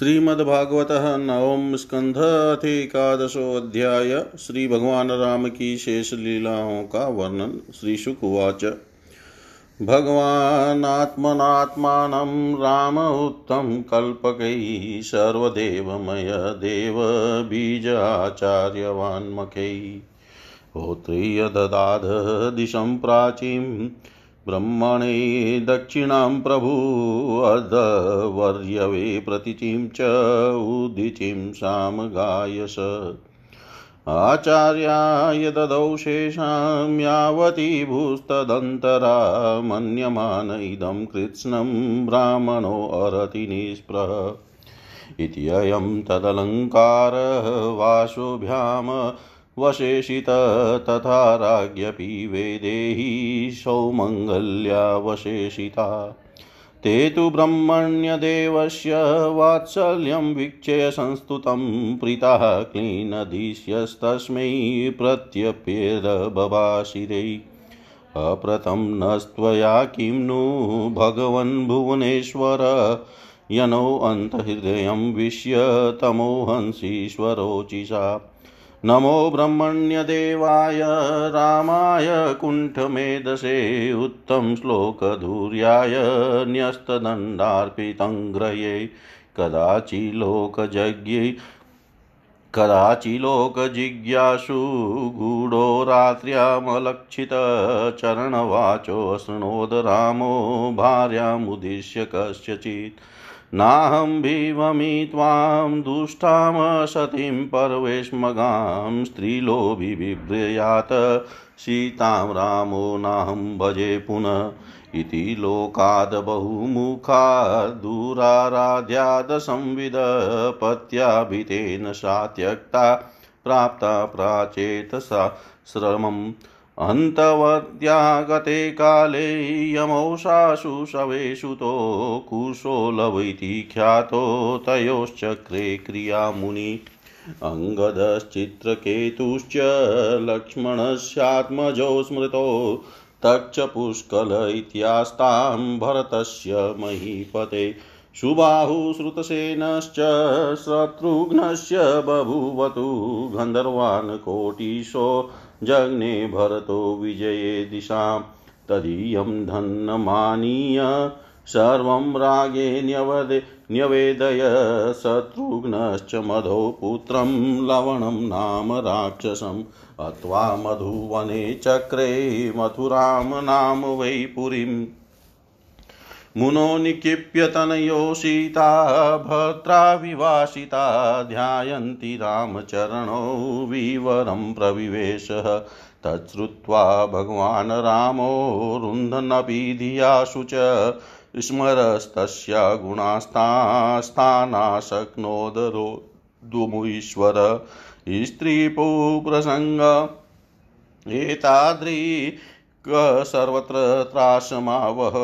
श्रीमद्भागवत नवम स्कंध अध्याय श्री भगवान राम की शेष लीलाओं का वर्णन श्री शुकुवाच भगवानात्मनात्मानं राम उत्तम कल्पकैः सर्वदेवमय देव होत्रिय दिशं प्राचीं ब्रह्मणे दक्षिणां प्रभु अधवर्यवे प्रतिचिं च उदिचिं सामगायस आचार्याय ददौ शेषां यावती भूस्तदन्तरा मन्यमान इदं कृत्स्नं ब्राह्मणोऽरति निःस्पृह। इत्ययं तदलङ्कारः वाशोभ्याम् वशेषित तथा राज्ञपि वेदेहि सौमङ्गल्यावशेषिता। ते तु ब्रह्मण्यदेवस्य वात्सल्यं वीक्षय संस्तुतं प्रीताः क्लीनदिश्यस्तस्मै प्रत्यप्येदबभाषिरे अप्रतं नस्त्वया किं नु भगवन् भुवनेश्वर? यनोऽन्तहृदयं विश्य तमोहंसीश्वरोचिषा नमो ब्रह्मण्यदेवाय रामाय कुण्ठमेधसे उत्तमश्लोकधूर्याय न्यस्तदण्डार्पितङ्ग्रये कदाचिलोकजज्ञै कदाचिलोकजिज्ञासु गूढो रात्र्यामलक्षितचरणवाचो शृणोद रामो भार्यामुद्दिश्य कस्यचित्। नाहं भीममि त्वां दुष्टां सतीं परवेश्मगां स्त्रीलोभि बिभ्रयात् सीतां रामो नाहं भजे पुनः। इति लोकाद् बहुमुखाद्दूराराध्यादसंविदपत्याभितेन सा त्यक्ता प्राप्ता प्राचेतसा श्रमम् अन्तवद्यागते काले यमौषासु शवेषुतो कुशोलवैति ख्यातो तयोश्चक्रे क्रियामुनि। अङ्गदश्चित्रकेतुश्च लक्ष्मणस्यात्मजो स्मृतो तच्च पुष्कल इत्यास्तां भरतस्य महीपते। सुबाहुश्रुतसेनश्च शत्रुघ्नस्य बभूवतु गन्धर्वान् कोटिशो जग्ने भरतो विजये दिशां तदीयं धन्नमानीय सर्वं रागे न्यवदे न्यवेदय शत्रुघ्नश्च मधो पुत्रं लवणं नाम राक्षसम् अत्वा मधुवने चक्रे मथुरां नाम वै मुनो निक्षिप्य तनयो सीता भद्रा विवासिता, ध्यायन्ति रामचरणौ विवरं प्रविवेशः। तच्छ्रुत्वा भगवान् रामो रुन्धनपि धियासु च, स्मरस्तस्य गुणास्तास्तानाशक्नोदरो दुमुईश्वर। स्त्रीपुप्रसङ्ग एताद्री सर्वत्र त्रासमावह।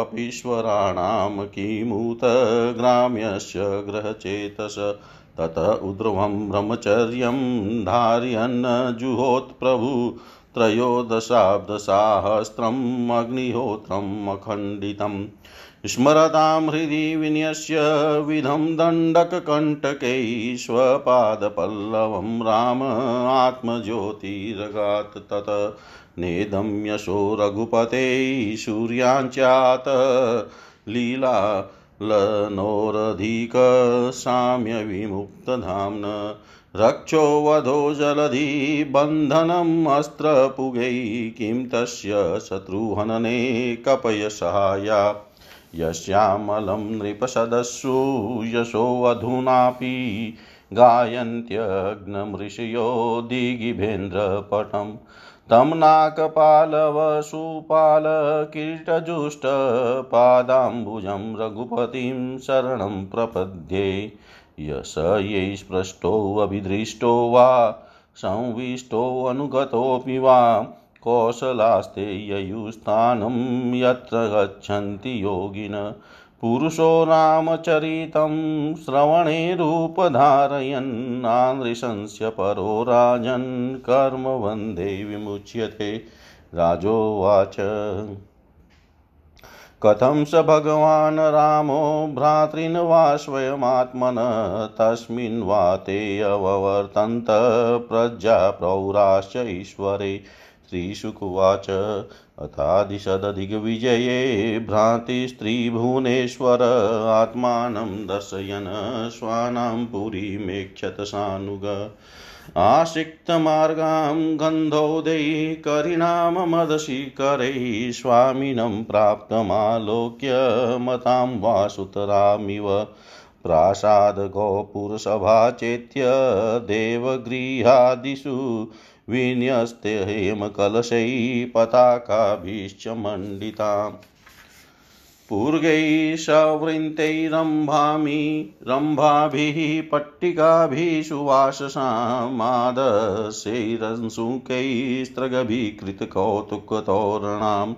अपीश्वराणां किमूत ग्राम्यस्य ग्रहचेतस तत उद्ध्रुवं ब्रह्मचर्यं धारयन् जुहोत्प्रभु। त्रयोदशाब्दसाहस्रम् अग्निहोत्रम् अखण्डितम्। स्मरतां हृदि विन्यस्य विधं दण्डककण्टकै स्वपादपल्लवं राम आत्मज्योतिरगात् तत्। नेदं यशो रघुपते सूर्याञ्चात लीला लनोरधिकसाम्यविमुक्तधाम्न रक्षो वधो जलधि बन्धनम् किं तस्य शत्रुहनने कपयसहाया। यस्यामलं नृपसदस्सु यशोऽधुनापि गायन्त्यग्नमृषयो दिगिभेन्द्रपटम् तं नाकपालवसुपालकीटजुष्टपादाम्बुजं रघुपतिं शरणं प्रपद्ये। यश यै स्पृष्टोऽभिदृष्टो वा संविष्टोऽनुगतोऽपि वा। कौशलास्ते ययुस्थानं यत्र गच्छन्ति योगिन। पुरुषो रामचरितं श्रवणे रूपधारयन्नानृशंस्य परो राजन्, कर्म वंदे विमुच्यते। राजोवाच। कथं स भगवान् रामो भ्रातॄन् वा स्वयमात्मन तस्मिन् वा ते अववर्तन्त प्रजा प्रौराश्च ईश्वरे। श्रीशुकुवाच अथादिशदधिगविजये भ्रान्तिस्त्रीभुवनेश्वर आत्मानं दर्शयन् स्वानां पुरीमेक्षत सानुग। आसिक्तमार्गां गन्धोदैकरिणाममदशिखरैः स्वामिनं प्राप्तमालोक्य मतां वासुतरामिव। प्रासादगोपुरसभा चेत्य देवगृहादिषु विन्यस्ते हेमकलशैः पताकाभिश्च मण्डिताम् पूर्गैः सवृन्तैरम्भामि, रम्भाभिः पट्टिकाभिः सुवाससामादशैरंशुकैस्त्रगभिकृतकौतुकतोरणां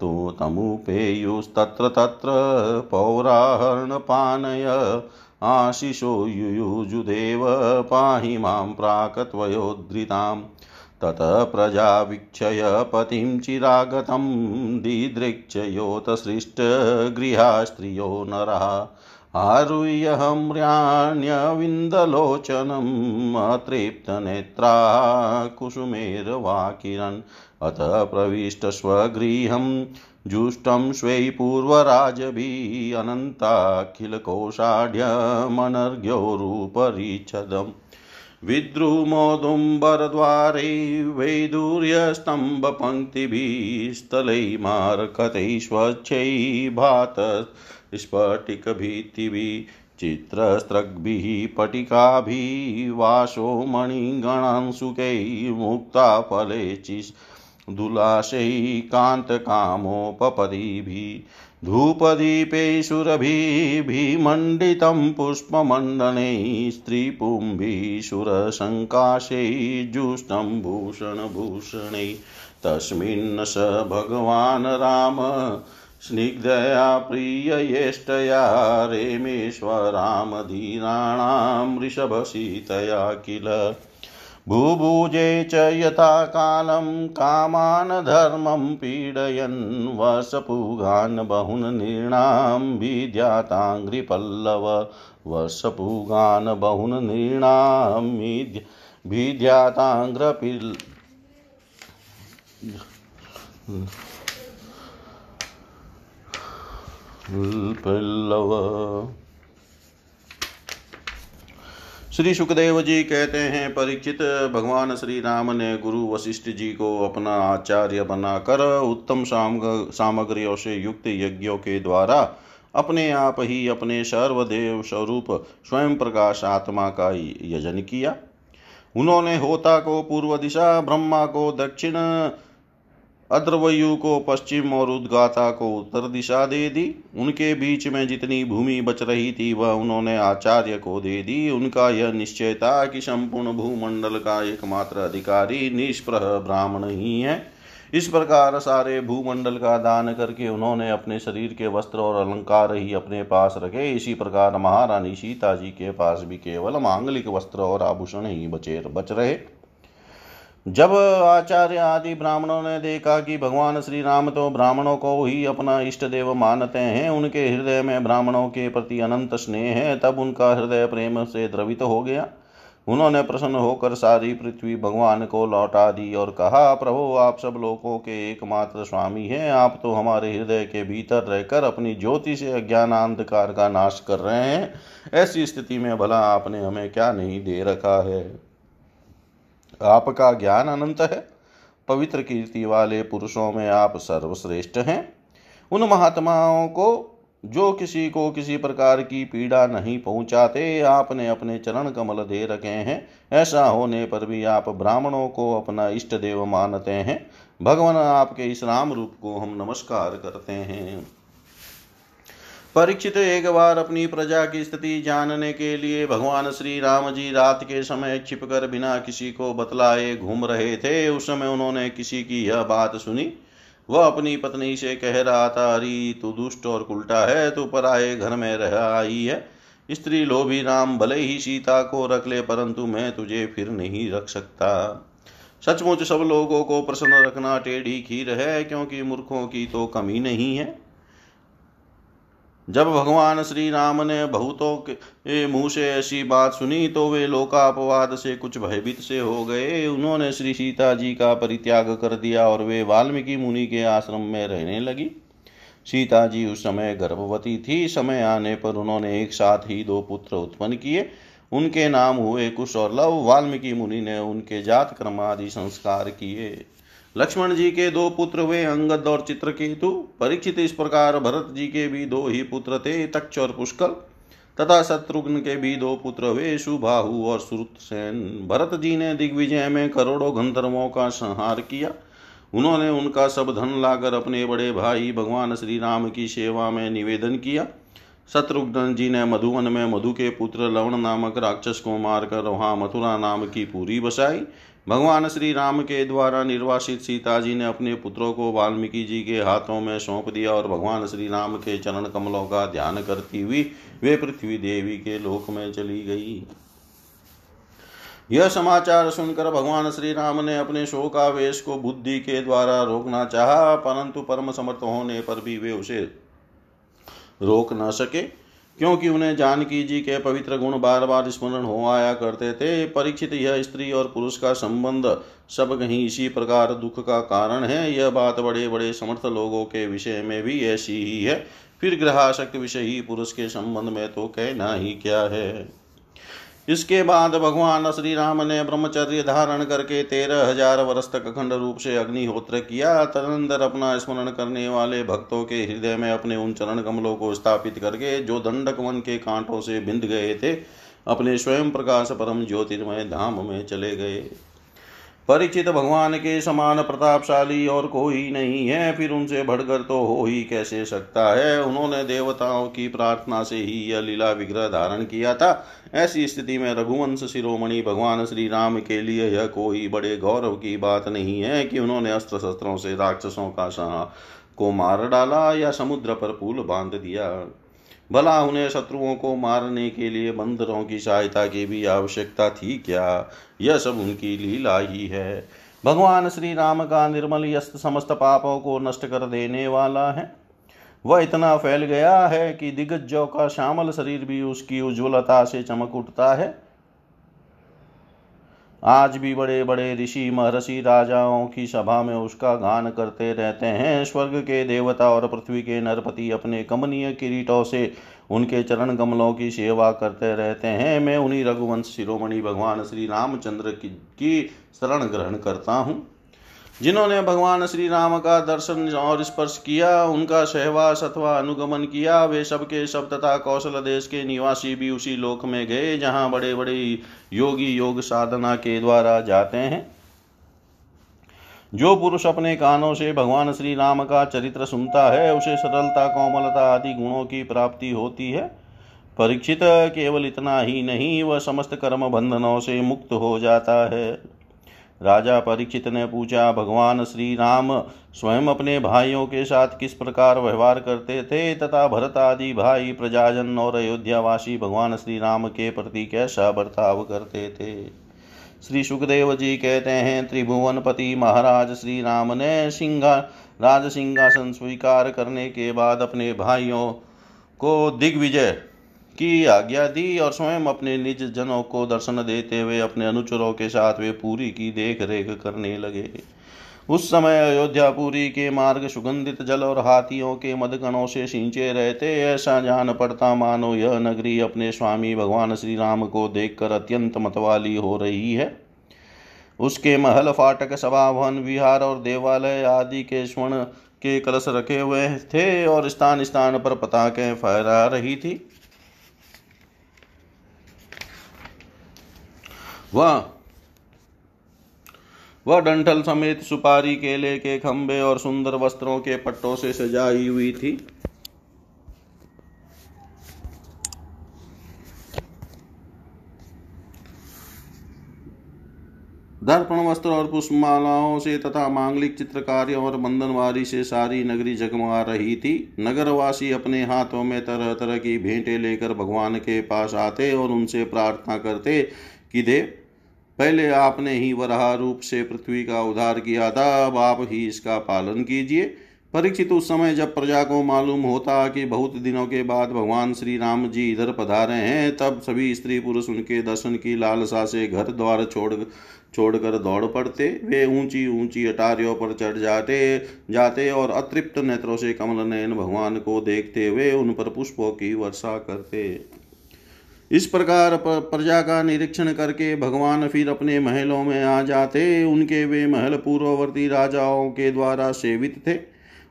तु तमुपेयुस्तत्र तत्र पौराहरणपानय आशिषो युयुजुदेव पाहि माँ प्राक् त्वयोद्धृताम् ततः प्रजा वीक्षय पतिं चिरागतं दिदृक्षयोतसृष्टगृहा स्त्रियो नरः। आरुह्यहम्र्याण्यविन्दलोचनम् अतृप्तनेत्राः कुसुमेर्वाकिरन् अथ प्रविष्टस्वगृहं जुष्टं स्वे पूर्वराजभिः अनन्ताखिलकोषाढ्यमनर्घ्यो रूपरिच्छदम् विद्रुमोदुम्बरद्वारे वैदूर्यस्तम्भपङ्क्तिभिः स्थलैर्मारकतैः स्वच्छैः भात स्फटिकभित्तिभिः चित्रस्त्रग्भिः पटिकाभिः वासो मणिगणांशुकैः मुक्ताफले दुलाशैः कान्तकामोपपदिभिः धूपदीपैशुरभिमण्डितं पुष्पमण्डनैः स्त्रीपुम्भिशुरसङ्काशैर्जुष्टं भूषणभूषणैः तस्मिन् स भगवान् राम स्निग्धया प्रिययेष्टया रेमेश्वरामधीराणां वृषभसीतया किल। भूभुजे च यथा कालं कामान् धर्मं पीडयन् वसपूगान् बहून् नृणां भिद्याताङ्घ्रिपल्लव वसपूगान् बहून् नृणां भिद्याताङ्घ्रपिल् पल्लव। श्री सुखदेव जी कहते हैं परीक्षित भगवान श्री राम ने गुरु वशिष्ठ जी को अपना आचार्य बनाकर उत्तम सामग्रियों से युक्त यज्ञों के द्वारा अपने आप ही अपने सर्वदेव स्वरूप स्वयं प्रकाश आत्मा का यजन किया। उन्होंने होता को पूर्व दिशा, ब्रह्मा को दक्षिण अद्रवयु को पश्चिम और उद्गाता को उत्तर दिशा दे दी। उनके बीच में जितनी भूमि बच रही थी, वह उन्होंने आचार्य को दे दी। उनका यह निश्चय था कि संपूर्ण भूमंडल का एकमात्र अधिकारी निष्प्रह ब्राह्मण ही है। इस प्रकार सारे भूमंडल का दान करके उन्होंने अपने शरीर के वस्त्र और अलंकार ही अपने पास रखे। इसी प्रकार महारानी सीता जी के पास भी केवल मांगलिक वस्त्र और आभूषण ही बचे बच रहे। जब आचार्य आदि ब्राह्मणों ने देखा कि भगवान श्री राम तो ब्राह्मणों को ही अपना इष्ट देव मानते हैं, उनके हृदय में ब्राह्मणों के प्रति अनंत स्नेह है, तब उनका हृदय प्रेम से द्रवित हो गया। उन्होंने प्रसन्न होकर सारी पृथ्वी भगवान को लौटा दी और कहा, प्रभु, आप सब लोगों के एकमात्र स्वामी हैं। आप तो हमारे हृदय के भीतर रहकर अपनी ज्योति से अज्ञान अंधकार का नाश कर रहे हैं। ऐसी स्थिति में भला आपने हमें क्या नहीं दे रखा है? आपका ज्ञान अनंत है। पवित्र कीर्ति वाले पुरुषों में आप सर्वश्रेष्ठ हैं। उन महात्माओं को जो किसी को किसी प्रकार की पीड़ा नहीं पहुंचाते, आपने अपने चरण कमल दे रखे हैं। ऐसा होने पर भी आप ब्राह्मणों को अपना इष्ट देव मानते हैं। भगवान आपके इस राम रूप को हम नमस्कार करते हैं। परीक्षित एक बार अपनी प्रजा की स्थिति जानने के लिए भगवान श्री राम जी रात के समय छिपकर बिना किसी को बतलाए घूम रहे थे। उस समय उन्होंने किसी की यह बात सुनी। वह अपनी पत्नी से कह रहा था, अरे, तू दुष्ट और उल्टा है, तू पराए घर में रह आई है। स्त्री लोभी राम भले ही सीता को रख ले, परंतु मैं तुझे फिर नहीं रख सकता। सचमुच सब लोगों को प्रसन्न रखना टेढ़ी खीर है, क्योंकि मूर्खों की तो कमी नहीं है। जब भगवान श्री राम ने बहुतों के मुँह से ऐसी बात सुनी तो वे लोकापवाद से, कुछ भयभीत से हो गए। उन्होंने श्री सीता जी का परित्याग कर दिया और वे वाल्मीकि मुनि के आश्रम में रहने लगी। सीता जी उस समय गर्भवती थी। समय आने पर उन्होंने एक साथ ही दो पुत्र उत्पन्न किए। उनके नाम हुए कुश और लव वाल्मीकि मुनि ने उनके जात कर्म आदि संस्कार किए। लक्ष्मण जी के दो पुत्र हुए, अंगद और चित्रकेतु। परीक्षित इस प्रकार भरत जी के भी दो ही पुत्र थे, तक्ष और पुष्कर तथा शत्रुघ्न के भी दो पुत्र हुए, सुबाहु और सुरसेन। भरत जी ने दिग्विजय में करोड़ों गंधर्वों का संहार किया। उन्होंने उनका सब धन लाकर अपने बड़े भाई भगवान श्री राम की सेवा में निवेदन किया। शत्रुघ्न जी ने मधुवन में मधु के पुत्र लवण नामक राक्षस को मारकर वहाँ मथुरा नाम की पूरी बसाई। भगवान श्री राम के द्वारा निर्वासित सीता जी ने अपने पुत्रों को वाल्मीकि जी के हाथों में सौंप दिया और भगवान श्री राम के चरण कमलों का ध्यान करती हुई वे पृथ्वी देवी के लोक में चली गई। यह समाचार सुनकर भगवान श्री राम ने अपने शोकावेश को बुद्धि के द्वारा रोकना चाहा, परंतु परम समर्थ होने पर भी वे उसे रोक न सके। क्योंकि उन्हें जानकी जी के पवित्र गुण बार बार स्मरण हो आया करते थे, परीक्षित यह स्त्री और पुरुष का संबंध सब कहीं इसी प्रकार दुख का कारण है। यह बात बड़े बड़े समर्थ लोगों के विषय में भी ऐसी ही है। फिर ग्रहाशक्त विषय ही पुरुष के संबंध में तो कहना ही क्या है। इसके बाद भगवान श्री राम ने ब्रह्मचर्य धारण करके तेरह हज़ार वर्ष तक अखंड रूप से अग्निहोत्र किया। तदनंतर अपना स्मरण करने वाले भक्तों के हृदय में अपने उन चरण कमलों को स्थापित करके जो दंडक वन के कांटों से बिंद गए थे, अपने स्वयं प्रकाश परम ज्योतिर्मय धाम में चले गए। परीक्षित भगवान के समान प्रतापशाली और कोई नहीं है, फिर उनसे बढ़कर तो हो ही कैसे सकता है? उन्होंने देवताओं की प्रार्थना से ही यह लीला विग्रह धारण किया था। ऐसी स्थिति में रघुवंश शिरोमणि भगवान श्री राम के लिए यह कोई बड़े गौरव की बात नहीं है कि उन्होंने अस्त्र शस्त्रों से राक्षसों का सहा को मार डाला या समुद्र पर पुल बाँध दिया। भला उन्हें शत्रुओं को मारने के लिए बंदरों की सहायता की भी आवश्यकता थी क्या? यह सब उनकी लीला ही है। भगवान श्री राम का निर्मल यस्त समस्त पापों को नष्ट कर देने वाला है। वह इतना फैल गया है कि दिग्गजों का श्यामल शरीर भी उसकी उज्ज्वलता से चमक उठता है। आज भी बड़े बड़े ऋषि महर्षि राजाओं की सभा में उसका गान करते रहते हैं। स्वर्ग के देवता और पृथ्वी के नरपति अपने कमनीय किरीटों से उनके चरण कमलों की सेवा करते रहते हैं। मैं उन्हीं रघुवंश शिरोमणि भगवान श्री रामचंद्र की, शरण ग्रहण करता हूँ। जिन्होंने भगवान श्री राम का दर्शन और स्पर्श किया, उनका सहवास अथवा अनुगमन किया, वे सबके सब तथा कौशल देश के निवासी भी उसी लोक में गए, जहाँ बड़े बड़े योगी योग साधना के द्वारा जाते हैं। जो पुरुष अपने कानों से भगवान श्री राम का चरित्र सुनता है, उसे सरलता, कोमलता आदि गुणों की प्राप्ति होती है। परीक्षित केवल इतना ही नहीं, वह समस्त कर्म बंधनों से मुक्त हो जाता है। राजा परीक्षित ने पूछा, भगवान श्री राम स्वयं अपने भाइयों के साथ किस प्रकार व्यवहार करते थे? तथा भरत आदि भाई प्रजाजन और अयोध्यावासी भगवान श्री राम के प्रति कैसा बर्ताव करते थे? श्री सुखदेव जी कहते हैं, त्रिभुवनपति महाराज श्री राम ने सिंहा राज सिंहासन स्वीकार करने के बाद अपने भाइयों को दिग्विजय की आज्ञा दी और स्वयं अपने निज जनों को दर्शन देते हुए अपने अनुचरों के साथ वे पूरी की देख रेख करने लगे। उस समय अयोध्यापुरी के मार्ग सुगंधित जल और हाथियों के मदगणों से सिंचे रहते। ऐसा जान पड़ता मानो यह नगरी अपने स्वामी भगवान श्री राम को देखकर अत्यंत मतवाली हो रही है। उसके महल, फाटक सभा भवन विहार और देवालय आदि के स्वर्ण के कलश रखे हुए थे और स्थान स्थान पर पताकें फहरा रही थी। वह वह डंठल समेत सुपारी, केले के खंभे और सुंदर वस्त्रों के पट्टों से सजाई हुई थी। दर्पण वस्त्र और पुष्पमालाओं से तथा मांगलिक चित्रकार्य और बंधनवारी से सारी नगरी जगमगा रही थी। नगरवासी अपने हाथों में तरह तरह की भेंटें लेकर भगवान के पास आते और उनसे प्रार्थना करते कि देव पहले आपने ही वराह रूप से पृथ्वी का उद्धार किया था, अब आप ही इसका पालन कीजिए। परीक्षित उस समय जब प्रजा को मालूम होता कि बहुत दिनों के बाद भगवान श्री राम जी इधर पधारे हैं, तब सभी स्त्री पुरुष उनके दर्शन की लालसा से घर द्वार छोड़, छोड़कर दौड़ पड़ते। वे ऊँची ऊँची अटारियों पर चढ़ जाते जाते और अतृप्त नेत्रों से कमल नयन भगवान को देखते हुए उन पर पुष्पों की वर्षा करते। इस प्रकार प्रजा का निरीक्षण करके भगवान फिर अपने महलों में आ जाते। उनके वे महल पूर्ववर्ती राजाओं के द्वारा सेवित थे।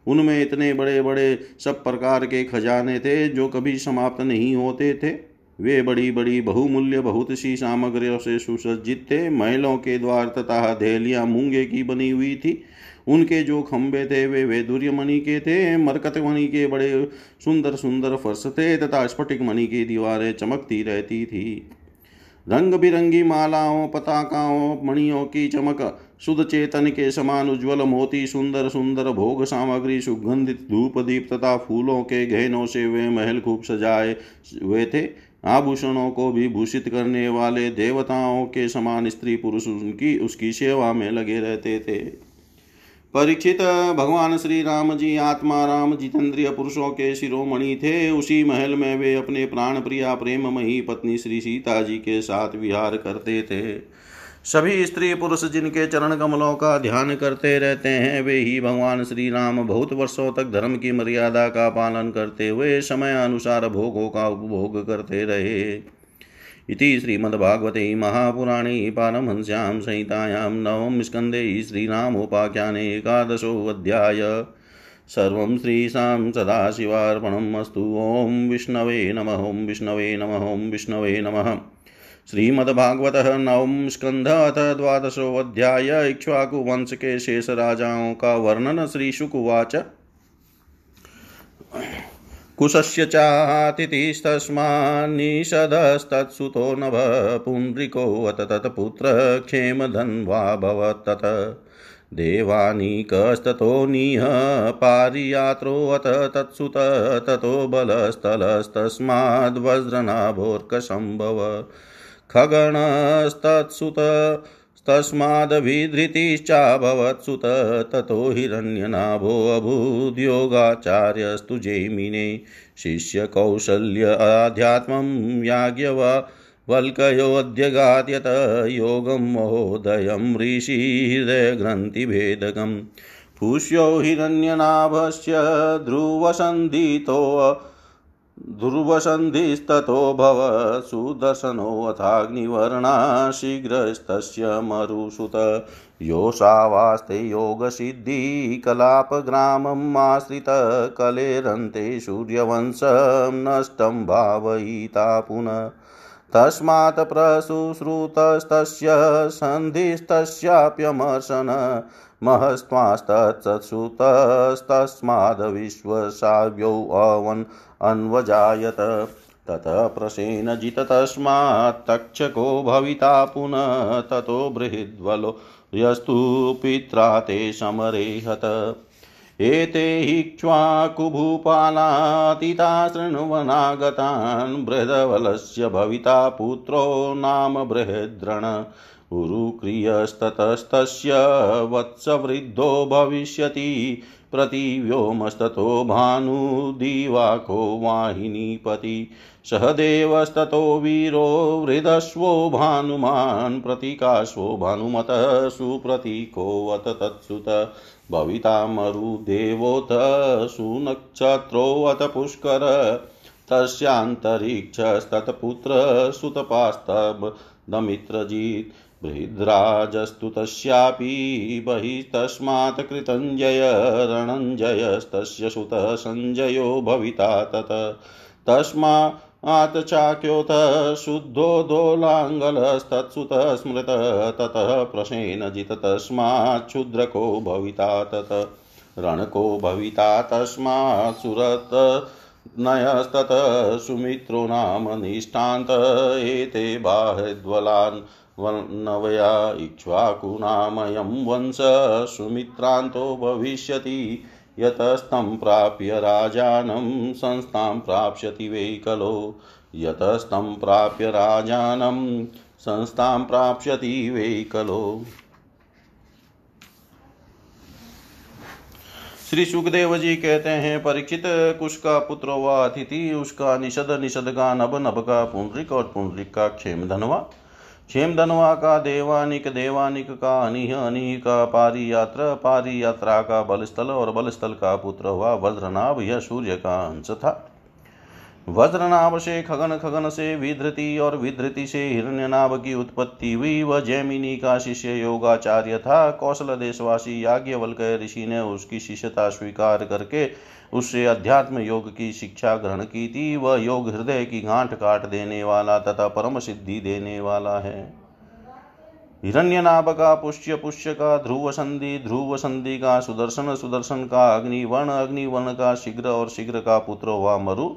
उनमें इतने बड़े बड़े सब प्रकार के खजाने थे जो कभी समाप्त नहीं होते थे। वे बड़ी बड़ी बहुमूल्य, बहुत सी सामग्रियों से सुसज्जित थे। महलों के द्वार तथा हथेलियाँ मूँगे की बनी हुई थी। उनके जो खंबे थे, वे वैदुर्य मणि के थे, मरकत मणि के बड़े सुंदर सुंदर फर्श थे, तथा स्फटिक मणि की दीवारें चमकती रहती थी। रंग बिरंगी मालाओं, पताकाओं, मणियों की चमक, शुद्ध चेतन के समान उज्ज्वल मोती, सुंदर सुंदर भोग सामग्री, सुगंधित धूप दीप तथा फूलों के गहनों से वे महल खूब सजाए हुए थे। आभूषणों को भी भूषित करने वाले देवताओं के समान स्त्री पुरुष उनकी, उसकी सेवा में लगे रहते थे। परीक्षित भगवान श्री राम जी आत्मा राम जितेंद्रिय पुरुषों के शिरोमणि थे। उसी महल में वे अपने प्राण प्रिया प्रेममयी पत्नी श्री सीता जी के साथ विहार करते थे। सभी स्त्री पुरुष जिनके चरण कमलों का ध्यान करते रहते हैं, वे ही भगवान श्री राम बहुत वर्षों तक धर्म की मर्यादा का पालन करते हुए समय अनुसार भोगों का उपभोग करते रहे। इति श्रीमद्भागवते महापुराणे पारमहंस्यां संहितायां नवम स्कन्धे श्रीरामोपाख्याने एकादशोऽध्याय। सर्वं श्रीशां सदाशिवार्पणम् अस्तु। ॐ विष्णवे नमः, ॐ विष्णवे नमः, ॐ विष्णवे नमः। श्रीमद्भागवत नवम स्कंध अथ द्वादशोऽध्याय। इक्ष्वाकुवंश के शेष का वर्णन श्री शुकुवाच कुशस्य चातिथिस्तस्मान्निषदस्तत्सुतो नभ पुण्ड्रिकोऽत तत्पुत्रक्षेमधन्वाभवत् तत् देवानीकस्ततोनिह पारियात्रोऽत तत्सुत ततो बलस्थलस्तस्माद्वज्रनाभोर्कसम्भव खगणस्तत्सुत तस्मादभिधृतिश्चाभवत्सुत ततो हिरण्यनाभोऽभूद्योगाचार्यस्तु जैमिने शिष्यकौशल्य आध्यात्मं याज्ञवा वल्कयोऽद्यगाद्यत योगं महोदयं ऋषिहृदयग्रन्थिभेदकं। पूष्यो हिरण्यनाभस्य ध्रुवसन्धितो दुर्वसन्धिस्ततो भव सुदर्शनोऽथाग्निवर्णा शीघ्रस्तस्य मरुसुत। योषावास्ते योगसिद्धिकलापग्रामम् आश्रितकलेरन्ते सूर्यवंशं नष्टं भावयिता पुनः। तस्मात् प्रशुश्रुतस्तस्य सन्धिस्तस्याप्यमर्शन महस्त्वास्तत्सुतस्तस्माद्विश्वसाव्यौ अवन् अन्वजायत। ततः प्रसेनजित तस्मात् तक्षको भविता पुनः ततो बृहद्वलो यस्तु पित्रा ते समरे हत एते हिक्ष्वाकुभूपालातीता शृण्वनागतान् बृहदवलस्य भविता पुत्रो नाम बृहद्रण उरुक्रियस्ततस्तस्य वत्सवृद्धो भविष्यति। प्रतिव्योमस्ततो भानुदिवाको वाहिनीपति। सह देवस्ततो वीरो हृदस्वो भानुमान् प्रतीकाश्वो भानुमतः सुप्रतीकोऽत तत्सुत। भविता मरुदेवोऽथ सुनक्षत्रोऽथ पुष्कर। तस्यान्तरिक्षस्तत्पुत्र सुतपास्तबदमित्रजित् बृहद्राजस्तु तस्यापि बहिस्तस्मात् कृतञ्जय रणञ्जयस्तस्य सुतः सञ्जयो भविता तत। तस्मात् चाक्योत शुद्धोदोलाङ्गलस्तत्सुतः स्मृत ततः प्रसेनजित तस्मात् भविता तत। रणको भविता तस्मात् सुरत नयस्ततः सुमित्रो नाम निष्ठान्त एते बाह्यज्वलान् नवया इक्ष्वाकुनामयं वंश सुमित्रान्तो भविष्यति, यतस्तं प्राप्य राजानं संस्थां प्राप्स्यति वै खलो यतस्तं प्राप्य राजानं संस्थां प्राप्स्यति वै खलो श्री सुखदेव जी कहते हैं, परीक्षित कुश का पुत्र हुआ अतिथि, उसका निषद निषद का नभ नभ का पुंडरिक और पुंडरिक का क्षेम धनवा। क्षेम धनवा का देवानिक देवानिक का अनिह अनिह का पारी यात्रा पारी यात्रा का बलस्थल और बलस्थल का पुत्र हुआ वज्रनाभ, यह सूर्य का अंश था। वज्रनाभ से खगन खगन से विधृति और विधृति से हिरण्यनाभ की उत्पत्ति हुई। वह जैमिनी का शिष्य योगाचार्य था। कौशल देशवासी याज्ञवल्क ऋषि ने उसकी शिष्यता स्वीकार करके उससे अध्यात्म योग की शिक्षा ग्रहण की थी। वह योग हृदय की गांठ काट देने वाला तथा परम सिद्धि देने वाला है। हिरण्यनाभ का पुष्य पुष्य का ध्रुव संधि ध्रुव संधि का सुदर्शन सुदर्शन का अग्निवर्ण अग्निवर्ण का शीघ्र और शीघ्र का पुत्र हुआ मरु।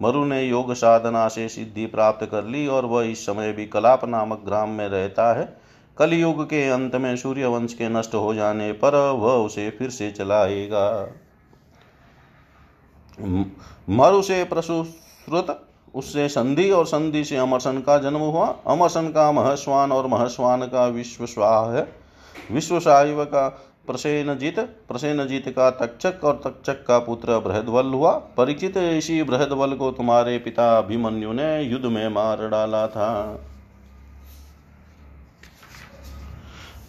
मरु ने योग साधना से सिद्धि प्राप्त कर ली और वह इस समय भी कलाप नामक ग्राम में रहता है। कलयुग के अंत में सूर्य वंश के नष्ट हो जाने पर वह उसे फिर से चलाएगा। मरु से प्रसुश्रुत, उससे संधि और संधि से अमरसन का जन्म हुआ। अमरसन का महस्वान और महस्वान का विश्वस्वाह है विश्वसायुव का प्रसेनजित प्रसेनजित का तक्षक और तक्षक का पुत्र बृहदवल हुआ। परिचित इसी बृहदवल को तुम्हारे पिता अभिमन्यु ने युद्ध में मार डाला था।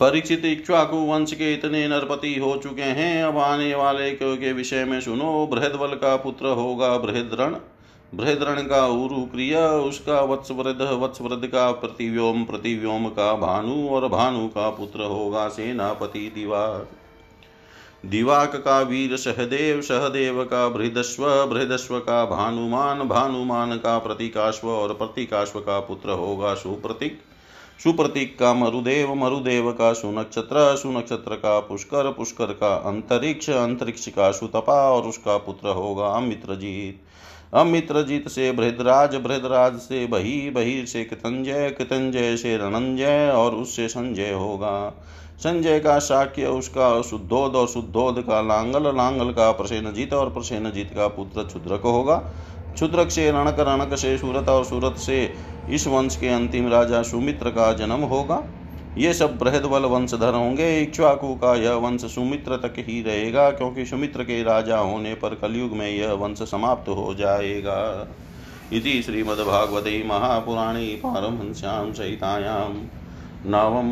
परीक्षित इक्ष्वाकु वंश के इतने नरपति हो चुके हैं। अब आने वाले के विषय में सुनो। बृहदवल का पुत्र होगा बृहद्रण। बृहद्रण का उरु क्रिया उसका वत्सवृद वत्सवृद का प्रतिव्योम प्रतिव्योम का भानु और भानु का पुत्र होगा सेनापति दिवा दिवाक का वीर सहदेव सहदेव का बृहदस्व बृहदस्व का भानुमान भानुमान का प्रतीकाश्व और प्रतीकाश्व का पुत्र होगा सुप्रतीक। सुप्रतीक का मरुदेव मरुदेव का सुनक्षत्र सुनक्षत्र का पुष्कर पुष्कर का अंतरिक्ष अंतरिक्ष का सुतपा और उसका पुत्र होगा अमित्रजीत। अमित्रजीत से बृहदराज बृहदराज से बही बही से कृतंजय कृतंजय से रणंजय और उससे संजय होगा। संजय का शाक्य उसका शुद्धोद और शुद्धोद का लांगल लांगल का प्रसेनजीत और प्रसेनजीत का पुत्र क्षुद्रक होगा। क्षुद्रक से रणक रणक से सूरत और सूरत से इस वंश के अंतिम राजा सुमित्र का जन्म होगा। ये सब बृहदबल वंशधर होंगे। इक्ष्वाकु का यह वंश सुमित्र तक ही रहेगा, क्योंकि सुमित्र के राजा होने पर कलयुग में यह वंश समाप्त हो जाएगा। इति श्रीमद्भागवते महापुराणे पारमहंस्यां सहितायां नवम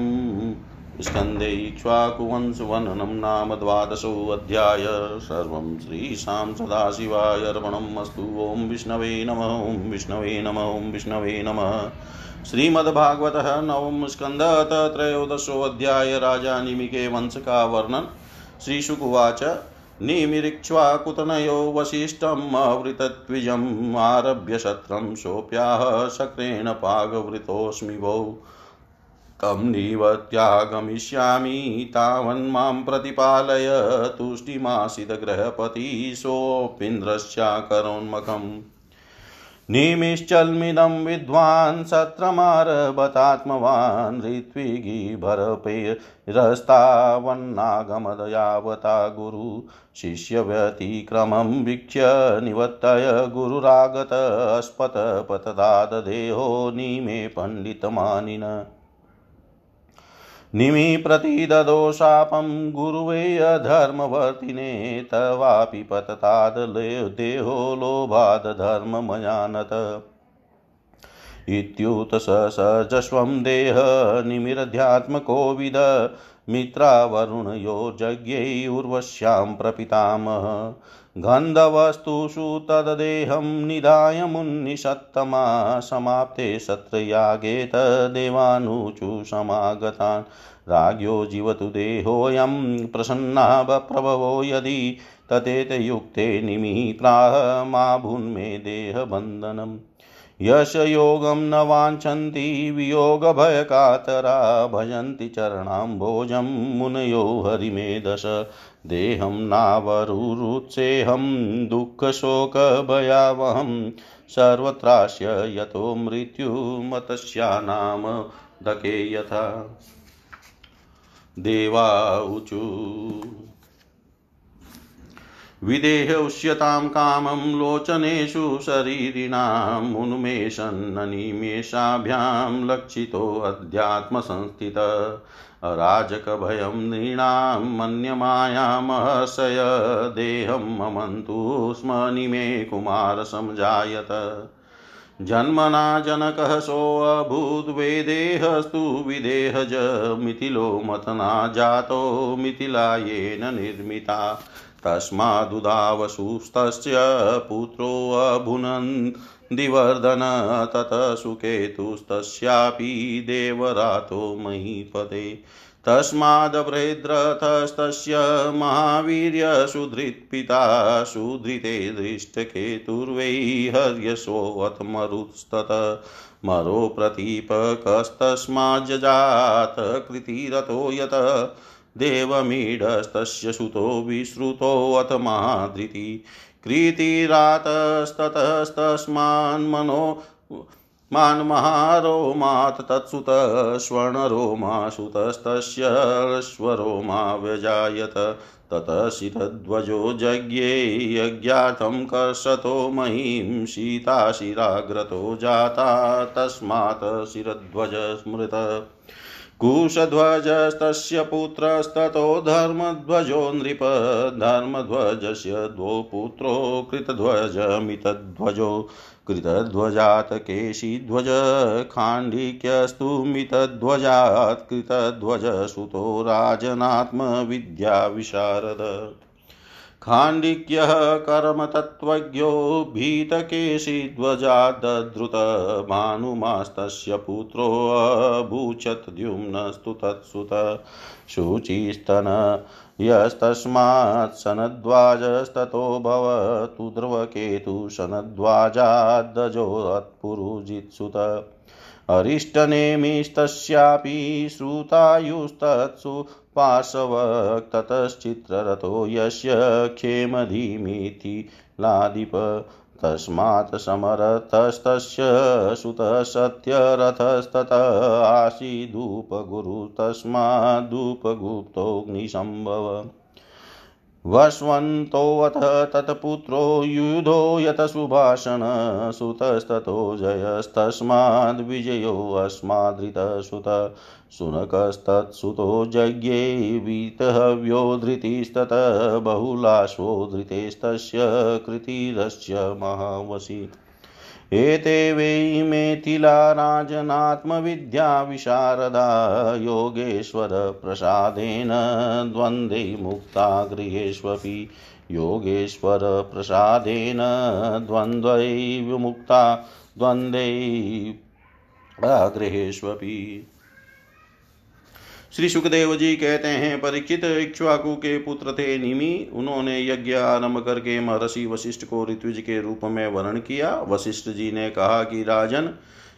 स्कन्दे इक्ष्वाकुवंशवर्णनं नाम द्वादशोऽध्याय सर्वं श्रीशां सदाशिवाय अर्पणम् अस्तु। ॐ विष्णवे नमः, ॐ विष्णवे नमः, ॐ विष्णवे नमः। श्रीमद्भागवत नवम स्कंद त्रयोदशोऽध्याय राजा निमिके वंश का वर्णन श्रीशुकुवाच, निमिरिक्ष्वाकुतनयो वसिष्ठम् आवृतद्विजम् आरभ्य शत्रं सोऽप्याह शक्रेण पागवृतोऽस्मि भो तं निवत्यागमिष्यामि तावन्मां प्रतिपालय तुष्टिमासितगृहपति सोऽपीन्द्रश्चाकरोन्मखम् निमिश्चल्मिदं विद्वान् सत्रमारभतात्मवान् ऋत्विगीभरपेरस्तावन्नागमदयावता गुरु। शिष्यव्यतिक्रमं वीक्ष्य निवत्तय गुरुरागत अस्पतपतदाददेहो निमे पण्डितमानिन। निमिप्रतिददो शापं गुरुवे अधर्मवर्तिने तवापि पतताददेहो लोभादधर्ममयानत इत्युत स सजस्वं देह निमिरध्यात्मकोविद मित्रावरुणयोर्जज्ञै उर्वश्यां प्रपितामह। गन्धवस्तुषु तद्देहं निधाय मुन्निषत्तमा समाप्ते सत्रयागे तदेवानुचु समागतान्। राज्ञो जीवतु देहोऽयं प्रसन्ना प्रभवो यदि ततेतयुक्ते निमिप्राह मा भून्मे देहबन्धनम्। यशयोगं न वाञ्छन्ति वियोगभयकातरा, भजन्ति चरणाम्भोजं मुनयो हरिमेधस देहं नावरुरुत्सेहं, दुःखशोकभयावहं सर्वत्रास्य यतो मृत्युमतस्यानाम दके यथा देवा ऊचु विदेह उष्यतां कामं लोचनेषु शरीरिणां उन्मेषन्ननिमेषाभ्यां लक्षितोऽध्यात्मसंस्थित अराजकभयं नृणां मन्यमायामहर्षय देहं ममन्तु स्म निमे कुमारसमजायत जन्मना जनकः सोऽभूद्वेदेहस्तु विदेहज मिथिलो मतना जातो मिथिलायेन निर्मिता। तस्मादुदावसुस्तस्य पुत्रोऽभुनन् दिवर्धन ततः सुकेतुस्तस्यापि देवरातो महीपते। तस्मादभ्रेद्रथस्तस्य महावीर्यसुधृत्पिता सुधृते दृष्टकेतुर्वै हर्यशोऽथ मरुस्तत मरो प्रतीपकस्तस्माज्जजात कृतिरतो यत। देवमीढस्तस्य सुतो विश्रुतोऽथ महाधृति कृतिरातस्ततस्तस्मान्मनो मान्महारोमात् तत्सुत स्वर्णरोमासुतस्तस्य स्वरोमा व्यजायत ततः जज्ञे यज्ञार्थं कर्षतो महीं सीताशिराग्रतो जाता तस्मात् शिरध्वज स्मृत कुशध्वजस्तस्य पुत्रस्ततो धर्मध्वजो नृप। धर्मध्वजस्य द्वौ पुत्रो कृतध्वजमितध्वजो। कृतध्वजात् केशिध्वज खाण्डिक्यस्तु मितध्वजात् कृतध्वजसुतो राजनात्मविद्याविशारद। खाण्डिक्यः कर्मतत्त्वज्ञो भीतकेशिध्वजादधृत भानुमास्तस्य पुत्रोऽभूचत् द्युम्नस्तु तत्सुत शुचिस्तन यस्तस्मात् सनद्वाजस्ततो भवतु ध्रुवकेतु सनद्वाजादजोत्पुरुजित्सुत अरिष्टनेमिस्तस्यापि श्रुतायुस्तत्सु पार्श्वक्ततश्चित्ररथो यस्य क्षेमधीमिति लादिप। तस्मात् समरथस्तस्य सुतः सत्यरथस्तत आसीदुपगुरुस्तस्मादुपगुप्तोऽग्निसम्भव वस्वन्तोऽथ तत्पुत्रो युधो यत सुभाषण सुतस्ततो जयस्तस्माद्विजयोऽस्मादृतसुत शुनकस्तत्सुतो यज्ञे वीतहव्यो धृतिस्तत बहुलाश्वो धृतेस्तस्य कृतिरस्य महावशी। एते वै मेथिला राजनात्मविद्याविशारदा योगेश्वरप्रसादेन द्वन्द्वै मुक्ता गृहेष्वपि योगेश्वरप्रसादेन द्वन्द्वै विमुक्ता द्वन्द्वै गृहेष्वपि श्री सुखदेव जी कहते हैं परीक्षित इक्ष्वाकु के पुत्र थे निमि। उन्होंने यज्ञ आरंभ करके महर्षि वशिष्ठ को ऋत्विज के रूप में वर्ण किया। वशिष्ठ जी ने कहा कि, राजन,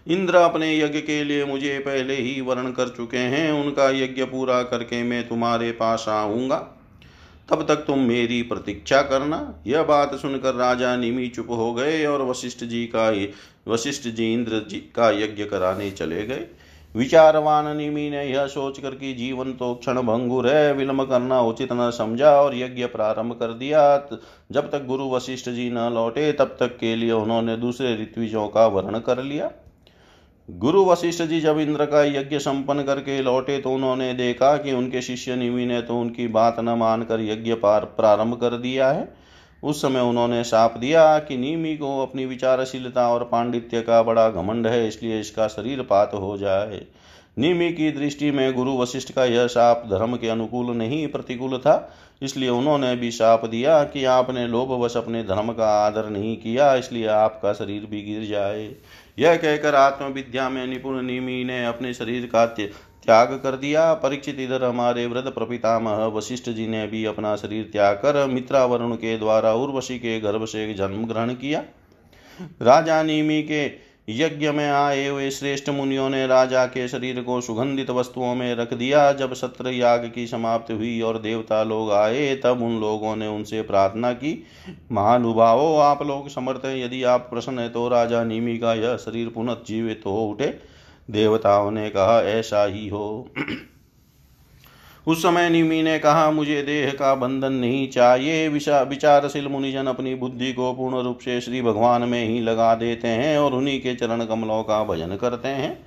इंद्र अपने यज्ञ के लिए मुझे पहले ही वर्ण कर चुके हैं। उनका यज्ञ पूरा करके मैं तुम्हारे पास आऊँगा। तब तक तुम मेरी प्रतीक्षा करना। यह बात सुनकर राजा निमि चुप हो गए और वशिष्ठ जी का, वशिष्ठ जी इंद्र जी का यज्ञ कराने चले गए। विचारवान निमि ने यह सोचकर कि जीवन तो क्षण भंगुर है, विलंब करना उचित न समझा और यज्ञ प्रारंभ कर दिया। जब तक गुरु वशिष्ठ जी न लौटे, तब तक के लिए उन्होंने दूसरे ऋत्विजों का वर्ण कर लिया। गुरु वशिष्ठ जी जब इंद्र का यज्ञ संपन्न करके लौटे तो उन्होंने देखा कि उनके शिष्य निमि ने तो उनकी बात न मानकर यज्ञ पार प्रारंभ कर दिया है। उस समय उन्होंने साप दिया कि नीमी को अपनी विचारशीलता और पांडित्य का बड़ा घमंड है, इसलिए इसका शरीर पात हो जाए। नीमी की दृष्टि में गुरु वशिष्ठ का यह साप धर्म के अनुकूल नहीं प्रतिकूल था। इसलिए उन्होंने भी साप दिया कि आपने लोभवश अपने धर्म का आदर नहीं किया, इसलिए आपका शरीर भी गिर जाए। यह कहकर आत्मविद्या में निपुण नीमी ने अपने शरीर का त्याग कर दिया। परीक्षित इधर हमारे वृद्ध प्रपितामह वशिष्ठ जी ने भी अपना शरीर त्याग कर मित्रावरुण के द्वारा उर्वशी के गर्भ से जन्म ग्रहण किया। राजा नीमी के यज्ञ में आए हुए श्रेष्ठ मुनियों ने राजा के शरीर को सुगंधित वस्तुओं में रख दिया। जब सत्र याग की समाप्ति हुई और देवता लोग आए, तब उन लोगों ने उनसे प्रार्थना की, महानुभावो, आप लोग समर्थ हैं। यदि आप प्रसन्न है तो राजा नीमी का यह शरीर पुनः जीवित हो उठे। देवताओं ने कहा, ऐसा ही हो। उस समय निमि ने कहा, मुझे देह का बंधन नहीं चाहिए। विचारशील मुनिजन अपनी बुद्धि को पूर्ण रूप से श्री भगवान में ही लगा देते हैं और उन्हीं के चरण कमलों का भजन करते हैं।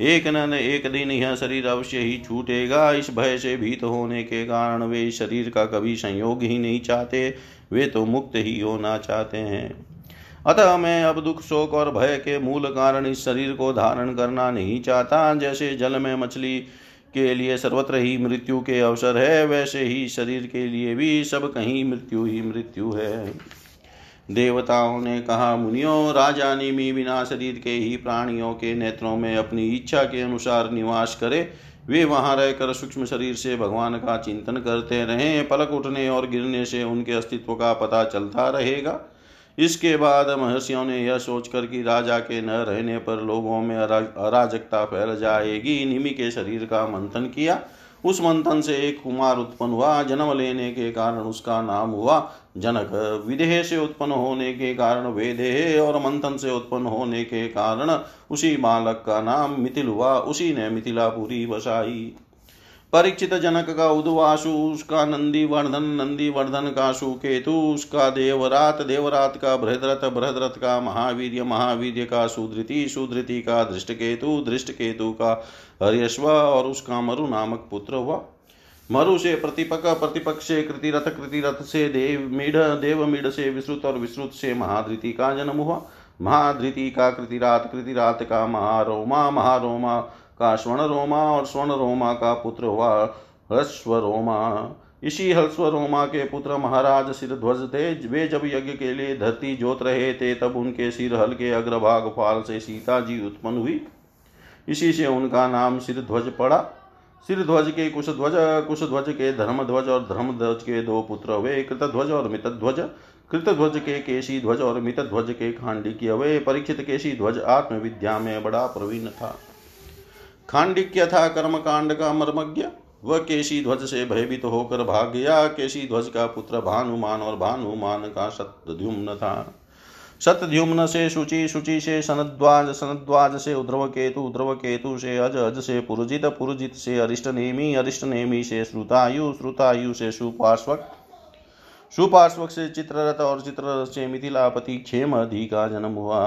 एक न एक दिन यह शरीर अवश्य ही छूटेगा। इस भय से भीत होने के कारण वे शरीर का कभी संयोग ही नहीं चाहते। वे तो मुक्त ही होना चाहते हैं। अतः मैं अब दुख, शोक और भय के मूल कारण इस शरीर को धारण करना नहीं चाहता। जैसे जल में मछली के लिए सर्वत्र ही मृत्यु के अवसर है, वैसे ही शरीर के लिए भी सब कहीं मृत्यु ही मृत्यु है। देवताओं ने कहा, मुनियो राजा निमी बिना शरीर के ही प्राणियों के नेत्रों में अपनी इच्छा के अनुसार निवास करे। वे वहाँ रहकर सूक्ष्म शरीर से भगवान का चिंतन करते रहे। पलक उठने और गिरने से उनके अस्तित्व का पता चलता रहेगा। इसके बाद महर्षियों ने यह सोचकर कि राजा के न रहने पर लोगों में अराजकता फैल जाएगी। निमि के शरीर का मंथन किया। उस मंथन से एक कुमार उत्पन्न हुआ। जन्म लेने के कारण उसका नाम हुआ जनक। विदेह से उत्पन्न होने के कारण वेदेह और मंथन से उत्पन्न होने के कारण उसी बालक का नाम मिथिल हुआ। उसी ने मिथिलापुरी बसाई। परीक्षित जनक का उदवासु उसका नंदी वर्धन नंदी वर्धन का सुकेतु उसका देवरात देवरात का बृहदरथ बृहदरथ का महावीर्य महावीर्य का सुधृति सुधृति का दृष्ट केतु दृष्ट केतु का हरियश्व और उसका मरु नामक पुत्र हुआ मरु से प्रतिपक प्रतिपक से कृतिरथ कृतिरथ से देव मीढ़ देव मीढ़ से विश्रुत और विश्रुत से महाधृति का जन्म हुआ। महाधृति का कृतिरात कृतिरात का महारोमा महारोमा का स्वर्ण रोमा और स्वर्ण रोमा का पुत्र हुआ हस्व रोमा इसी हल्स्व रोमा के पुत्र महाराज सिर ध्वज थे। वे जब यज्ञ के लिए धरती जोत रहे थे, तब उनके सिर हल के अग्रभाग फाल से सीता जी उत्पन्न हुई। इसी से उनका नाम सिर ध्वज पड़ा। सिर ध्वज के कुश ध्वज कुश ध्वज के धर्म ध्वज और धर्म ध्वज के दो पुत्र हुए। कृत ध्वज और मित ध्वज कृत ध्वज के केशी ध्वज और मित ध्वज के खांडिक्य हुए। परीक्षित केशी ध्वज आत्मविद्या में बड़ा प्रवीण था। खांडिक्य था कर्मकांड का मर्मज्ञ। वह केशी ध्वज से भयभीत तो होकर भाग गया। केशी ध्वज का पुत्र भानुमान और भानुमान का सत्यद्युम्न था। सत्यद्युम्न से शुचि शुचि से सनद्वाज सनद्वाज से उद्रव केतु उद्रव केतु से अज अज से पुरजित पुरजित से अरिष्ट नेमी अरिष्ट नेमी से श्रुतायु श्रुतायु से सुपार्श्वक। सुपार्श्वक से चित्ररथ और चित्ररथ से मिथिलापति क्षेम अधि का जन्म हुआ।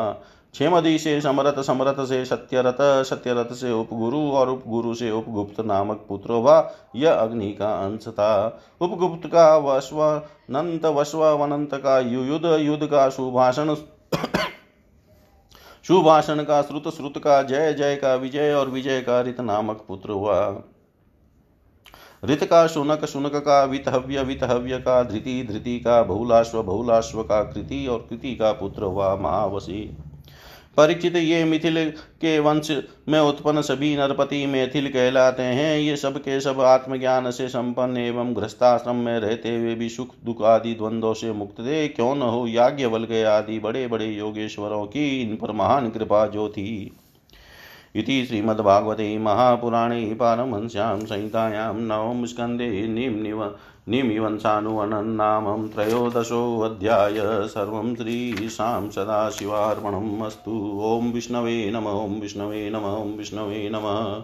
क्षेमदी से समरथ समरथ से सत्यरत सत्यरथ से उपगुरु और उपगुरु से उपगुप्त नामक पुत्र हुआ यह अग्नि का अंश था। उपगुप्त का वश्वनंत वश्वनंत का युद्ध युद्ध का सुभाषण सुभाषण का श्रुत श्रुत का जय जय का विजय और विजय का रित नामक पुत्र हुआ। ऋत का शुनक शुनक का वितहव्य वितहव्य का धृति धृति का बहुलाश्व बहुलाश्व का कृति और कृति का पुत्र हुआ महावशी परीक्षित ये मिथिल के वंश में उत्पन्न सभी नरपति मैथिल कहलाते हैं। ये सब के सब आत्मज्ञान से संपन्न एवं गृहस्थाश्रम में रहते हुए भी सुख, दुख आदि द्वंद्वों से मुक्त थे। क्यों न हो, याज्ञवल्क्य आदि बड़े बड़े योगेश्वरों की इन पर महान कृपा जो थी। इति श्रीमद्भागवते महापुराणे पारमहंस्यां संहितायां नवम स्कन्धे निम्निव निमिवंशानुवनन्नामं त्रयोदशोऽध्याय सर्वं श्रीशां सदाशिवार्पणम् अस्तु। ॐ विष्णवे नम, ॐ विष्णवे नम, ॐ विष्णवे नमः।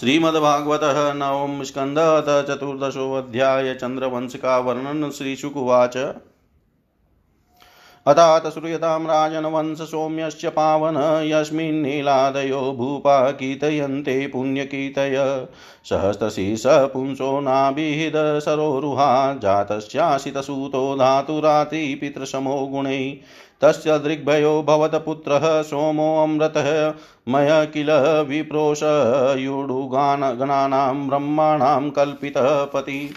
श्रीमद्भागवतः नवम स्कन्धत चतुर्दशोऽध्याय चन्द्रवंशिका वर्णन श्रीशुकुवाच अतात श्रूयतां राजनवंश सौम्यश्च पावन यस्मिन्नीलादयो भूपा कीर्तयन्ते पुण्यकीर्तय सहस्रशीर्ष पुंसो नाभिहिद सरोरुहा जातस्याशितसूतो धातुरात्रिपितृशमो गुणै। तस्य दृग्भयो भवतपुत्रः सोमोऽमृतः मय किल विप्रोषयुडुगानगणानां ब्रह्माणां कल्पितः पति।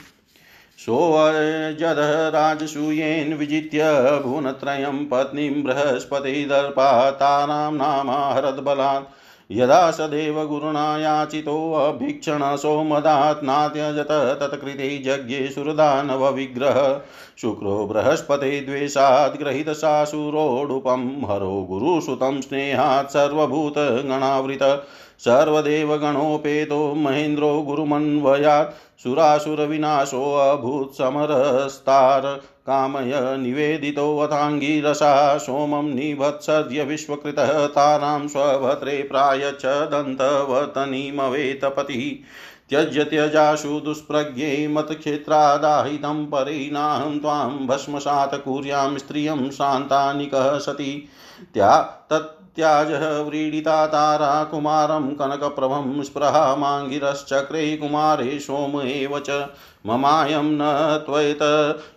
सोऽजदः राजसूयेन विजित्य भुवनत्रयं पत्नीं बृहस्पतिदर्पातानां नामाहरद्बलात् यदा सदैव गुरुणा याचितोऽभीक्षणसो मदात् नात्यजत तत्कृते यज्ञे सुरदानवविग्रह। शुक्रो बृहस्पते द्वेषात् ग्रहीतशासुरोडुपं हरो गुरुसुतं स्नेहात् सर्वभूतगणावृत। सर्वदेवगणोपेतो महेन्द्रो गुरुमन्वयात् सुरासुरविनाशोऽभूत् समरस्तार। कामय निवेदितोऽथाङ्गिरसा सोमं निभत्सर्य विश्वकृतः, तारां स्वभद्रे प्राय च दन्तवतनीमवेतपतिः। त्यज्य त्यजाशु दुष्प्रज्ञे मतक्षेत्रादाहितं परिणाहं त्वां भस्मसात् कुर्यां स्त्रियं शान्तानिकः सती। त्या तत् त्याजः व्रीडिता तारा कुमारं कनकप्रभं स्पृहा माङ्गिरश्चक्रे कुमारे सोम एव च ममायं न त्वयत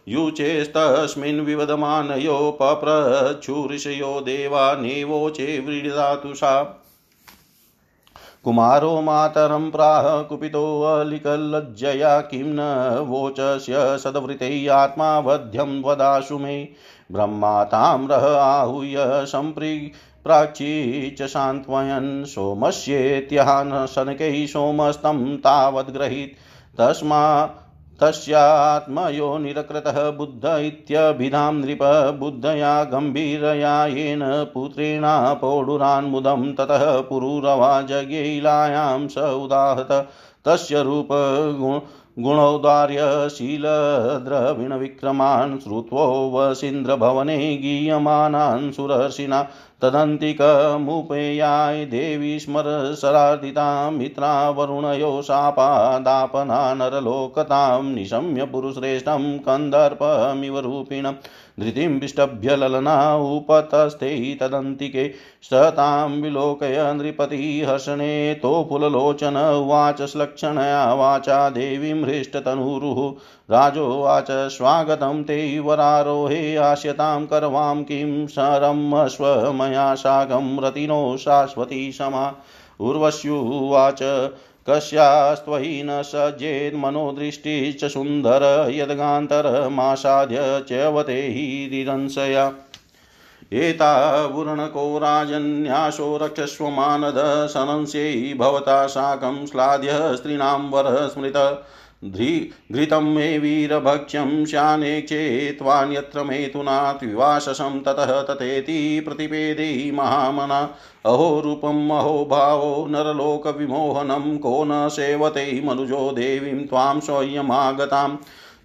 युचेस्तस्मिन् विवदमानयो पप्रच्छुरिषयो देवा नेवोचे व्रीडितातुषा कुमारो मातरं प्राह कुपितोऽलिकलज्जया किं न वोचस्य सद्वृते आत्मा वध्यं वदाशु मे। ब्रह्मा ताम्रः आहूय सम्प्रि प्राची च सान्त्वयन् सोमस्येत्यान् शनकैः सोमस्तं तावद्ग्रहीत् तस्मा तस्यात्मयो निरकृतः बुद्ध इत्यभिधां नृप बुद्धया गम्भीरया येन पुत्रेणा पौडुरान्मुदं ततः पुरुरवा जज्ञैलायां स उदाहत। तस्य रूप गुणौदार्यशीलद्रविणविक्रमान् श्रुत्वो वसीन्द्रभवने गीयमानान् सुरर्षिणा तदन्तिकमुपेयाय देवी स्मरसरार्दितां मित्रा वरुणयो शापादापना नरलोकतां निशम्य पुरुश्रेष्ठं कन्दर्पमिव रूपिणम्। धृतिं विष्टभ्य ललना उपतस्ते तदन्तिके। स तां विलोकय नृपतिः हर्षणे तो फुललोचन उवाच श्लक्षणया वाचा देवीं हृष्टतनुरुः। राजोवाच स्वागतं ते वरारोहे आस्यतां करवां किं सरमस्व मया रतिनो शाश्वती समा उर्वश्युवाच कस्यास्त्वयि न सज्जेन्मनोदृष्टिश्च सुन्दर यद्गान्तरमासाद्य च्यवते हि एतावुरणको राजन्यासो रक्षस्व मानद सनंस्यै भवता साकं श्लाघ्य स्त्रीणां वरस्मृत घृतं मे वीरभक्ष्यं शानेक्षे त्वान्यत्र मेतुनात् विवाससं ततः तथेति प्रतिपेदे महामना। अहो रूपम् अहो भावो नरलोकविमोहनं, को न सेवते मनुजो देवीं त्वां स्वयमागताम्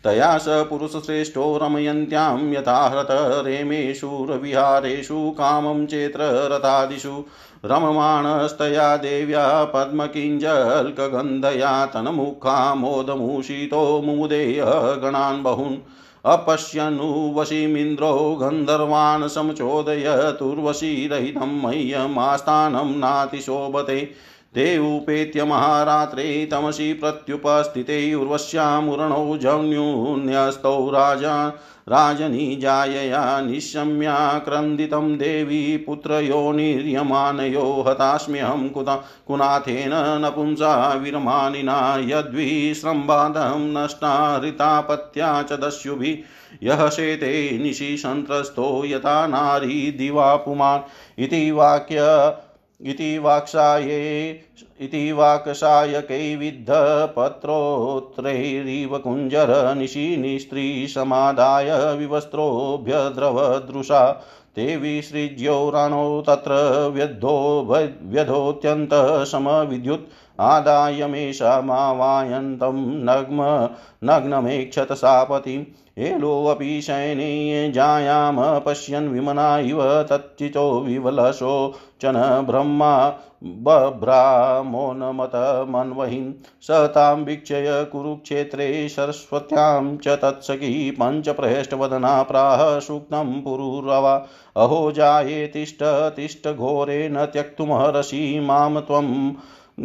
तया स पुरुषश्रेष्ठो रमयन्त्यां यथाहृत रेमेषु रविहारेषु, कामं चेत्र रथादिषु। रममाणस्तया देव्या पद्मकिञ्जल्कगन्धया तन्मुखा मोदमूषितो मुमुदेय गणान् बहून् अपश्यनुवशीमिन्द्रो गन्धर्वान् समचोदयतुर्वशीरहितं मह्यमास्थानं नातिशोभते ते उपेत्य महारात्रे तमसि प्रत्युपस्थिते उर्वश्यामुरणौ जन्यून्यस्तौ राजा राजनिजायया निशम्याक्रन्दितं देवी पुत्रयोनिर्यमानयो हतास्म्यहं कुता कुनाथेन नपुंसा विरमानिना यद्विस्रम्बादं नष्टा ऋतापत्या च दस्युभिः। यः शेते निशि सन्त्रस्तो यथा नारी दिवा पुमान् इति वाक्य इति वाक्साये, इति वाक्सायकैविद्धपत्रोत्रैरिव कुञ्जरनिशिनिस्त्रीसमादाय विवस्त्रोऽभ्यद्रवदृशा। ते विसृज्यो रणौ तत्र व्यद्धो व्यधोऽत्यन्तः समविद्युत्। आदाय मेषमावायन्तं नग्म, नग्नमेक्षत सापतिम्। एलोऽपि शयने जायाम पश्यन् विमना इव तच्चितो विवलशोचन ब्रह्मा बभ्रामोन्मतमन्वहिं स तां वीक्षय कुरुक्षेत्रे सरस्वत्यां च तत्सखी पञ्चप्रहेष्टवदना प्राह सूक्तं पुरुरवा। अहो जाये तिष्ठ तिष्ठ घोरेण त्यक्तुमहर्षि माँ त्वं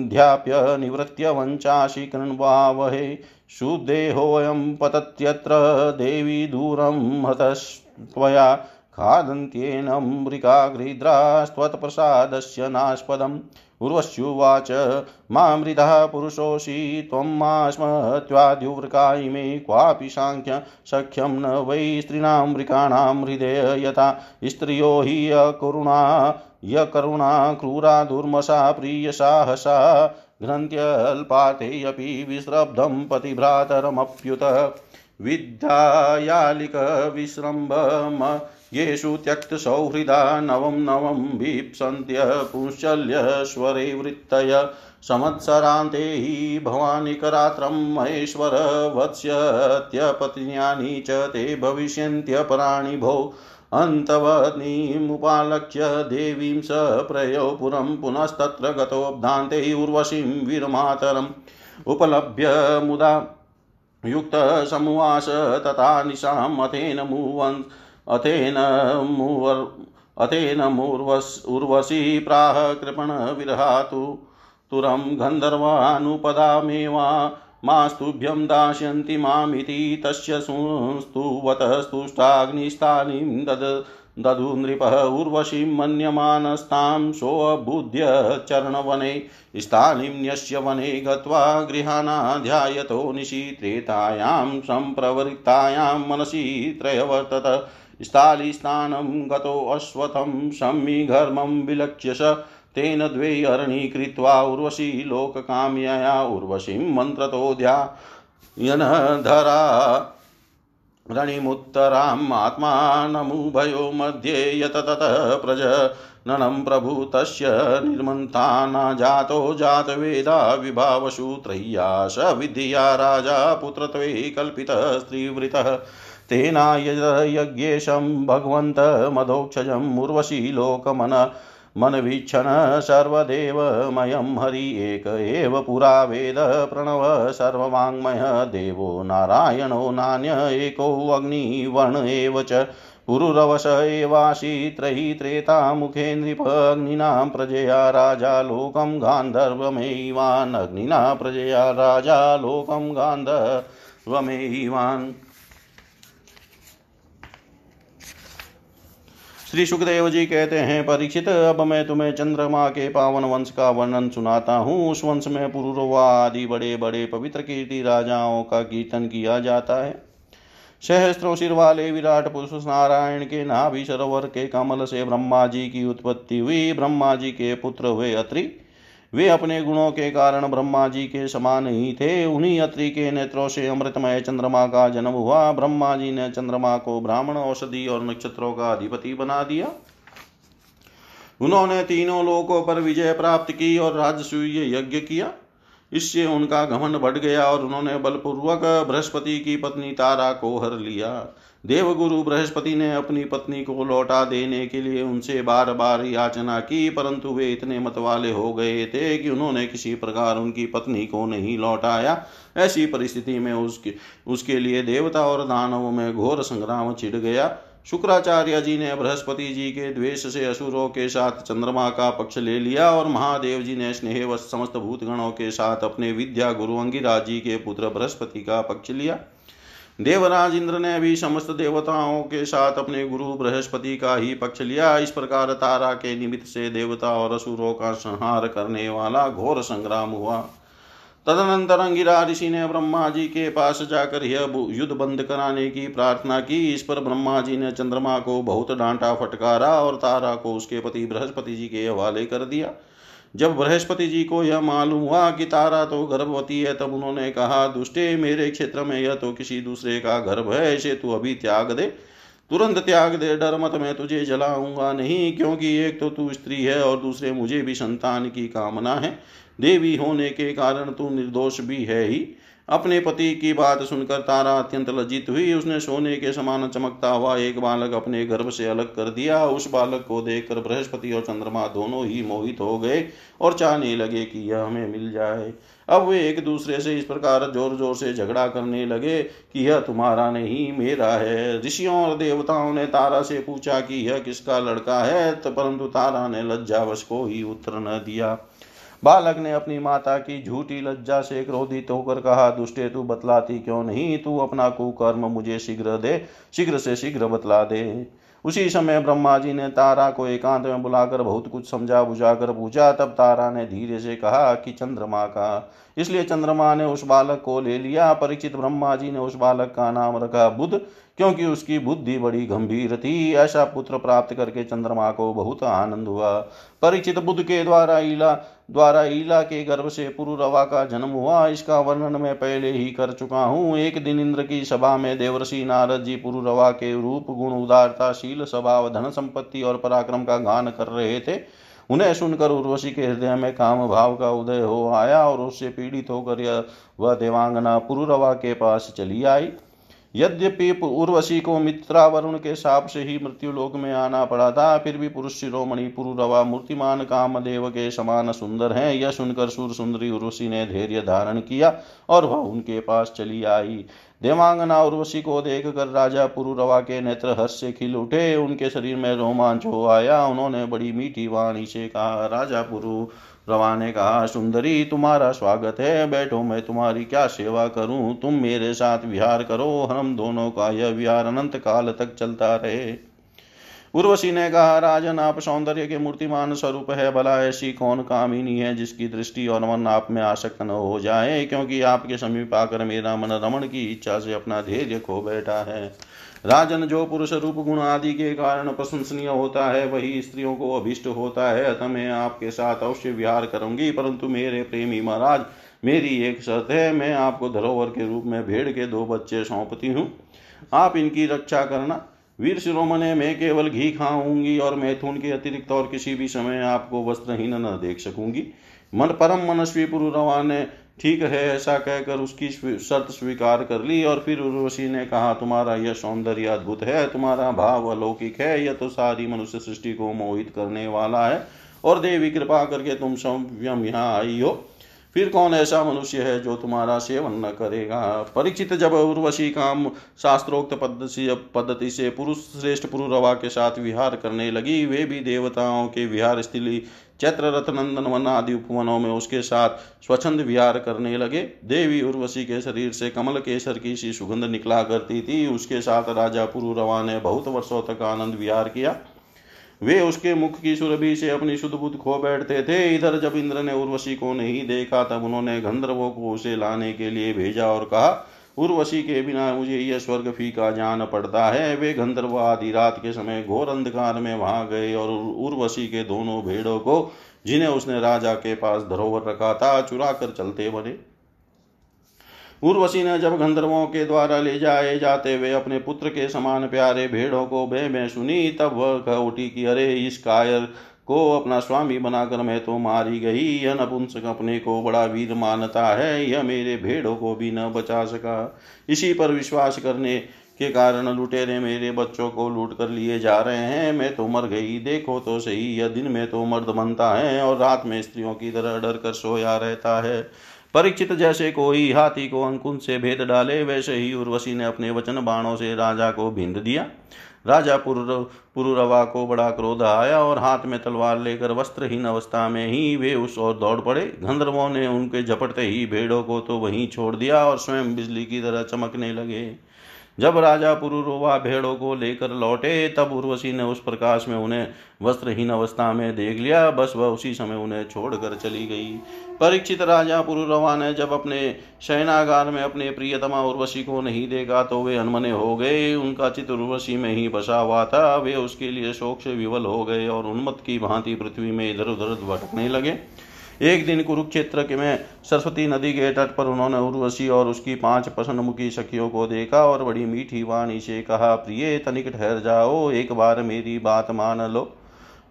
ध्याप्य निवृत्य वञ्चासि कृण्वावहे। शुद्धेहोऽयं पतत्यत्र देवी दूरं हतस्त्वया खादन्त्येनमृगागृद्रास्त्वत्प्रसादस्य नास्पदम्। उर्वश्युवाच मामृतः पुरुषोऽसि, त्वं मास्मत्वाद्युवृका इमे क्वापि साङ्ख्य सख्यं न वै स्त्रीणां वृकाणां हृदय यथा स्त्रियो हि अकरुणा यकरुणा, क्रूरा, दुर्मसा, प्रियसाहसा घ्नन्त्यल्पातेऽपि विश्रब्धं पतिभ्रातरमप्युत। विद्यायालिकविश्रम्भम, येषु त्यक्तसौहृदा नवं नवं भीप्सन्त्यपुंशल्यश्वरे वृत्तय। संवत्सरान्ते हि भवानिकरात्रं महेश्वर वत्स्यत्यपत्न्यानि च ते भविष्यन्त्यपराणि भो अन्तवनीमुपालक्ष्य देवीं स प्रयो पुरं पुनस्तत्र गतोब्धान्ते उर्वशीं वीरमातरम्। उपलभ्य मुदा युक्तसमुवास तथा निशाम् अथेन मुवन् अथेन मुवर् अथेन मूर्वस् उर्वशी प्राह कृपणविरहातु तुरं गन्धर्वानुपदामेवा मास्तुभ्यं दास्यन्ति मामिति तस्य स्तुवतस्तुष्टाग्निस्थानीं दद दधु नृपः उर्वशीं मन्यमानस्तां सोऽबुध्य चरणवने स्थानीम्यस्य वने गत्वा गृहाणाध्यायतो निशि त्रेतायां सम्प्रवृत्तायां मनसि त्रयवर्तत स्थालिस्थानं गतोऽश्वथं सम्मिघर्मं विलक्ष्य स तेन द्वे अरणीकृत्वा उर्वशी लोककाम्यया उर्वशीं मन्त्रतोऽध्यायनधरा रणिमुत्तराम् आत्मानमुभयो मध्ये यत ततः प्रज। ननं प्रभु तस्य निर्मन्ता न जातो जातवेदा विभावशु त्रय्या स विद्या राजा पुत्रत्वे कल्पितः स्त्रीवृतः। तेनायज्ञेशं भगवन्तमधोक्षजम् उर्वशी लोकमन मनवीक्षण सर्वदेवमयं हरि एक एव पुरा वेद प्रणव सर्ववाङ्मय देवो नारायणो नान्य एकोऽग्निवर्ण एव च पुरुरवश एवाशी त्रेतामुखे नृपग्निनां प्रजया राजा लोकं गान्धर्वमेवान् अग्निना प्रजया राजा लोकं गान्धर्वमेवान् श्री सुखदेव जी कहते हैं, परीक्षित, अब मैं तुम्हें चंद्रमा के पावन वंश का वर्णन सुनाता हूँ। उस वंश में पुरुरवा आदि बड़े बड़े पवित्र कीर्ति राजाओं का कीर्तन किया जाता है। सहस्त्रों सिर वाले विराट पुरुष नारायण के नाभि सरोवर के कमल से ब्रह्मा जी की उत्पत्ति हुई। ब्रह्मा जी के पुत्र हुए अत्रि। वे अपने गुणों के कारण ब्रह्मा जी के समान ही थे। उन्हीं अत्रि के नेत्रों से अमृतमय चंद्रमा का जन्म हुआ। ब्रह्मा जी ने चंद्रमा को ब्राह्मण औषधि और नक्षत्रों का अधिपति बना दिया। उन्होंने तीनों लोकों पर विजय प्राप्त की और राजसूय यज्ञ किया। इससे उनका घमंड बढ़ गया और उन्होंने बलपूर्वक बृहस्पति की पत्नी तारा को हर लिया। देवगुरु बृहस्पति ने अपनी पत्नी को लौटा देने के लिए उनसे बार बार याचना की, परंतु वे इतने मतवाले हो गए थे कि उन्होंने किसी प्रकार उनकी पत्नी को नहीं लौटाया। ऐसी परिस्थिति में उसके उसके लिए देवता और दानवों में घोर संग्राम छिड़ गया। शुक्राचार्य जी ने, बृहस्पति जी के द्वेष से असुरों के साथ चंद्रमा का पक्ष ले लिया और महादेव जी ने स्नेहवश समस्त भूतगणों के साथ अपने विद्या गुरु अंगिराज जी के पुत्र बृहस्पति का पक्ष लिया। देवराज इंद्र ने भी समस्त देवताओं के साथ अपने गुरु बृहस्पति का ही पक्ष लिया। इस प्रकार तारा के निमित्त से देवता और असुरों का संहार करने वाला घोर संग्राम हुआ। तदनंतर अंगिरा ऋषि ने ब्रह्मा जी के पास जाकर यह युद्ध बंद कराने की प्रार्थना की। इस पर ब्रह्मा जी ने चंद्रमा को बहुत डांटा, फटकारा और तारा को उसके पति बृहस्पति जी के हवाले कर दिया। जब बृहस्पति जी को यह मालूम हुआ कि तारा तो गर्भवती है, तब उन्होंने कहा, दुष्टे, मेरे क्षेत्र में यह तो किसी दूसरे का गर्भ है ऐसे तू अभी त्याग दे। तुरंत त्याग दे, डर मत, मैं तुझे जलाऊँगा नहीं, क्योंकि एक तो तू स्त्री है और दूसरे मुझे भी संतान की कामना है। देवी होने के कारण तू निर्दोष भी है ही। अपने पति की बात सुनकर तारा अत्यंत लज्जित हुई। उसने सोने के समान चमकता हुआ एक बालक अपने गर्भ से अलग कर दिया। उस बालक को देखकर बृहस्पति और चंद्रमा दोनों ही मोहित हो गए और चाहने लगे कि यह हमें मिल जाए। अब वे एक दूसरे से इस प्रकार ज़ोर ज़ोर से झगड़ा करने लगे कि यह तुम्हारा नहीं, मेरा है। ऋषियों और देवताओं ने तारा से पूछा कि यह किसका लड़का है तो परंतु तारा ने लज्जावश को ही उत्तर न दिया। बालक ने अपनी माता की झूठी लज्जा से क्रोधित होकर कहा, दुष्टे, तू बतलाती क्यों नहीं? तू अपना कुकर्म मुझे शीघ्र दे, शीघ्र से शीघ्र बतला दे। उसी समय ब्रह्मा जी ने तारा को एकांत में बुलाकर बहुत कुछ समझा बुझा कर पूछा। तब तारा ने धीरे से कहा कि, चंद्रमा का। इसलिए चंद्रमा ने उस बालक को ले लिया। परिचित ब्रह्मा जी ने उस बालक का नाम रखा बुद्ध क्योंकि उसकी बुद्धि बड़ी गंभीर थी। ऐसा पुत्र प्राप्त करके चंद्रमा को बहुत आनंद हुआ। परिचित बुद्ध के द्वारा ईला द्वारा ईला के गर्भ से पुरुरवा का जन्म हुआ, इसका वर्णन मैं पहले ही कर चुका हूँ। एक दिन इंद्र की सभा में देवर्षि नारद जी पुरुरवा के रूप, गुण उदारता शील स्वभाव, धन संपत्ति और पराक्रम का गान कर रहे थे। उन्हें सुनकर उर्वशी के हृदय में काम भाव का उदय हो आया और उससे पीड़ित होकर वह देवांगना पुरुरवा के पास चली आई। यद्यपि उर्वशी को मित्रा वरुण के साप से ही मृत्यु लोक में आना पड़ा था, फिर भी पुरुष शिरोमणि, पुरुरवा, मूर्तिमान कामदेव के समान सुंदर हैं। यह सुनकर सुर सुंदरी उर्वशी ने धैर्य धारण किया और वह उनके पास चली आई। देवांगना उर्वशी को देख कर राजा पुरुरवा के नेत्र हर्ष से खिल उठे। उनके शरीर में रोमांच हो आया। उन्होंने बड़ी मीठी वाणी से कहा, राजा पुरु रवा ने कहा, सुंदरी, तुम्हारा स्वागत है। बैठो, मैं तुम्हारी क्या सेवा करूँ? तुम मेरे साथ विहार करो। हम दोनों का यह विहार अनंत काल तक चलता रहे। उर्वशी ने कहा, राजन, आप सौंदर्य के मूर्तिमान स्वरूप है। भला ऐसी कौन कामिनी है जिसकी दृष्टि और मन आप में आसक्त न हो जाए? क्योंकि आपके समीप आकर मेरा मन रमण की इच्छा से अपना धैर्य खो बैठा है। राजन जो पुरुष रूप गुण आदि के कारण प्रशंसनीय होता है, वही स्त्रियों को अभिष्ट होता है। अतः मैं आपके साथ अवश्य विहार करूँगी, परंतु मेरे प्रेमी महाराज, मेरी एक शर्त है, मैं आपको धरोहर के रूप में भेड़ के दो बच्चे सौंपती हूँ। आप इनकी रक्षा करना। वीर शिरोमणे, मैं केवल घी खाऊँगी और मैथुन के अतिरिक्त और किसी भी समय आपको वस्त्रहीन न देख सकूँगी। मन परम मनस्वी पुरुरवा ने ठीक है, ऐसा कहकर उसकी शर्त स्वीकार कर ली और फिर उर्वशी ने कहा, तुम्हारा यह सौंदर्य अद्भुत है, तुम्हारा भाव अलौकिक है, यह तो सारी मनुष्य सृष्टि को मोहित करने वाला है और देवी कृपा करके तुम स्वयं यहाँ आई हो। फिर कौन ऐसा मनुष्य है जो तुम्हारा सेवन न करेगा? परीक्षित जब उर्वशी काम शास्त्रोक्त पद्धति पद्धति से पुरुष श्रेष्ठ पुरुरवा के साथ विहार करने लगी, वे भी देवताओं के विहार स्थली चैत्र रथ नंदन वन आदि उपवनों में उसके साथ स्वच्छंद विहार करने लगे। देवी उर्वशी के शरीर से कमल केसर की सी सुगंध निकला करती थी। उसके साथ राजा पुरुरवा ने बहुत वर्षों तक आनंद विहार किया। वे उसके मुख की सुरभि से अपनी शुद्ध बुद्ध खो बैठते थे। इधर जब इंद्र ने उर्वशी को नहीं देखा, तब उन्होंने गंधर्वों को उसे लाने के लिए भेजा और कहा उर्वशी के बिना मुझे यह स्वर्ग फीका जान पड़ता है। वे गंधर्व आदि रात के समय घोर अंधकार में वहाँ गए और उर्वशी के दोनों भेड़ों को, जिन्हें उसने राजा के पास धरोहर रखा था चुरा कर चलते बने। उर्वशी ने जब गंधर्वों के द्वारा ले जाए जाते वे अपने पुत्र के समान प्यारे भेड़ों को बे में सुनी, तब वह कह उठी कि, अरे, इस कायर को अपना स्वामी बनाकर मैं तो मारी गई। यह नपुंसक अपने को बड़ा वीर मानता है। यह मेरे भेड़ों को भी न बचा सका। इसी पर विश्वास करने के कारण लुटेरे मेरे बच्चों को लूट कर लिए जा रहे हैं। मैं तो मर गई। देखो तो सही, यह दिन में तो मर्द बनता है और रात में स्त्रियों की तरह डर कर सोया रहता है। परीक्षित जैसे कोई हाथी को अंकुन से भेद डाले, वैसे ही उर्वशी ने अपने वचन बाणों से राजा को भिंद दिया। राजा पुरुरवा को बड़ा क्रोध आया और हाथ में तलवार लेकर वस्त्रहीन अवस्था में ही वे उस ओर दौड़ पड़े। गंधर्वों ने उनके झपटते ही भेड़ों को तो वहीं छोड़ दिया और स्वयं बिजली की तरह चमकने लगे। जब राजा पुरुरोवा भेड़ों को लेकर लौटे, तब उर्वशी ने उस प्रकाश में उन्हें वस्त्रहीन अवस्था में देख लिया। बस वह उसी समय उन्हें छोड़कर चली गई। परीक्षित राजा पुरुरवा ने जब अपने शयनागार में अपने प्रियतमा उर्वशी को नहीं देखा तो वे अनमने हो गए। उनका चित्र उर्वशी में ही बसा हुआ था। वे उसके लिए शोक से विवल हो गए और उन्मत्त की भांति पृथ्वी में इधर उधर भटकने लगे। एक दिन कुरुक्षेत्र के में सरस्वती नदी के तट पर उन्होंने उर्वशी और उसकी पाँच प्रसन्नमुखी सखियों को देखा और बड़ी मीठी वाणी से कहा, प्रिय, तनिक ठहर जाओ, एक बार मेरी बात मान लो।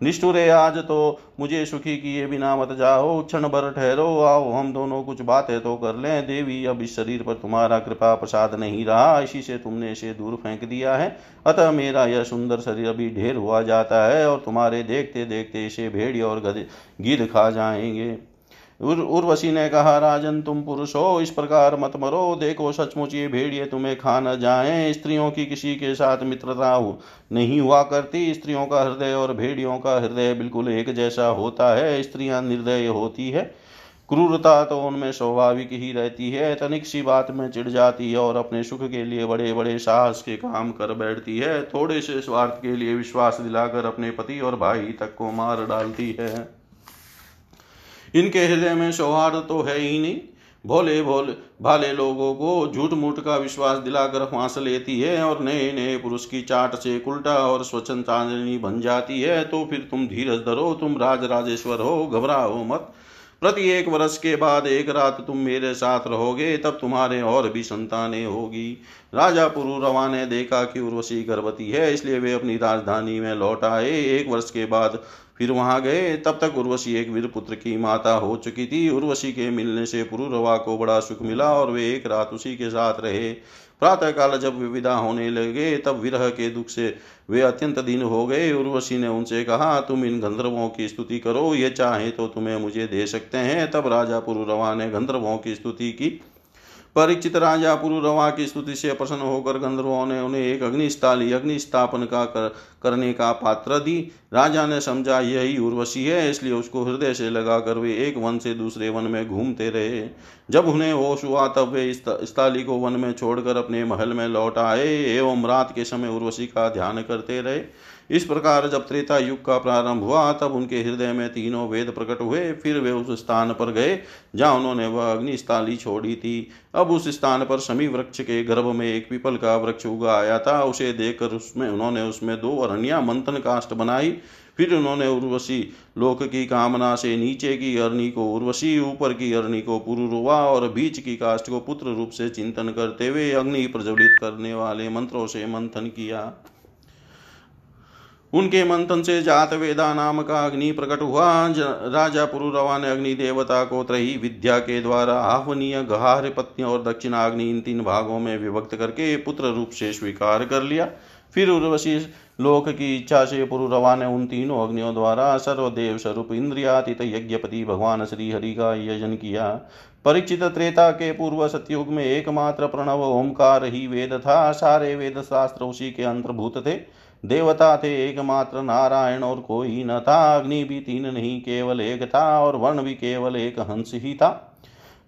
निष्ठुरे, आज तो मुझे सुखी किए बिना मत जाओ। क्षण भर ठहरो, आओ, हम दोनों कुछ बातें तो कर लें। देवी, अब इस शरीर पर तुम्हारा कृपा प्रसाद नहीं रहा। इसी से तुमने इसे दूर फेंक दिया है। अतः मेरा यह सुंदर शरीर अभी ढेर हुआ जाता है और तुम्हारे देखते देखते इसे भेड़ी और गिर खा जाएँगे। उर, उर्वशी ने कहा राजन तुम पुरुष हो इस प्रकार मत मरो। देखो सचमुच ये भेड़िए तुम्हें खा न जाए। स्त्रियों की किसी के साथ मित्रता नहीं हुआ करती। स्त्रियों का हृदय और भेड़ियों का हृदय बिल्कुल एक जैसा होता है। स्त्रियाँ निर्दय होती है। क्रूरता तो उनमें स्वाभाविक ही रहती है। तनिक सी बात में चिढ़ जाती है और अपने सुख के लिए बड़े बड़े साहस के काम कर बैठती है। थोड़े से स्वार्थ के लिए विश्वास दिलाकर अपने पति और भाई तक को मार डालती है। इनके हृदय में सौहार्द तो है ही नहीं। भोले भोले, भाले लोगों को झूठ मूठ का विश्वास दिलाकर फांस लेती है और नए नए पुरुष की चाट से उल्टा और स्वच्छंदाजनी बन जाती है। तो फिर तुम धीरज धरो, तुम राज राजेश्वर हो, घबराओ मत। प्रति एक वर्ष के बाद एक रात तुम मेरे साथ रहोगे, तब तुम्हारे और भी संतानें होगी। राजा पुरुरवा ने देखा कि उर्वशी गर्भवती है, इसलिए वे अपनी राजधानी में लौट आए। एक वर्ष के बाद फिर वहाँ गए। तब तक उर्वशी एक वीर पुत्र की माता हो चुकी थी। उर्वशी के मिलने से पुरुरवा को बड़ा सुख मिला और वे एक रात उसी के साथ रहे। प्रातः काल जब विदा होने लगे, तब विरह के दुख से वे अत्यंत दिन हो गए। उर्वशी ने उनसे कहा, तुम इन गंधर्वों की स्तुति करो। ये चाहे तो तुम्हें मुझे दे सकते हैं। तब राजा पुरुरवा ने गंधर्वों की स्तुति की। परीक्षित राजा पुरुरवा की स्तुति से प्रसन्न होकर गंधर्वों ने उन्हें एक अग्निस्थाली अग्निस्थापन का कर, करने का पात्र दी। राजा ने समझा यही उर्वशी है इसलिए उसको हृदय से लगाकर वे एक वन से दूसरे वन में घूमते रहे। जब उन्हें होश हुआ तब वे स्थाली को वन में छोड़कर अपने महल में लौट आए एवं रात के समय उर्वशी का ध्यान करते रहे। इस प्रकार जब त्रेता युग का प्रारंभ हुआ, तब उनके हृदय में तीनों वेद प्रकट हुए। फिर वे उस स्थान पर गए, जहाँ उन्होंने वह अग्निस्थाली छोड़ी थी। अब उस स्थान पर समी वृक्ष के गर्भ में एक पीपल का वृक्ष उगा आया था। उसे देखकर उसमें, उन्होंने उसमें दो अरण्या मंथन काष्ट बनाई। फिर उन्होंने उर्वशी लोक की कामना से नीचे की अरणी को, उर्वशी ऊपर की अरणी को पुरुरुवा और बीच की काष्ट को पुत्र रूप से चिंतन करते हुए अग्नि प्रज्वलित करने वाले मंत्रों से मंथन किया। उनके मंथन से जात वेदा नाम का अग्नि प्रकट हुआ। राजा पुरुरवा ने अग्नि देवता को त्रही विद्या के द्वारा आह्वनीय गहार पत्नी और दक्षिणाग्नि इन तीन भागों में विभक्त करके पुत्र रूप से स्वीकार कर लिया। फिर उर्वशी लोक की इच्छा से पुरुरवा ने उन तीनों अग्नियों द्वारा सर्वदेव स्वरूप इंद्रियातीत यज्ञपति भगवान श्री हरि का यजन किया। परिचित त्रेता के पूर्व सतयुग में एकमात्र प्रणव ओंकार ही वेद था। सारे वेद शास्त्र उसी के अंतर्भूत थे। देवता थे एकमात्र नारायण और कोई न था। अग्नि भी तीन नहीं, केवल एक था और वर्ण भी केवल एक हंस ही था।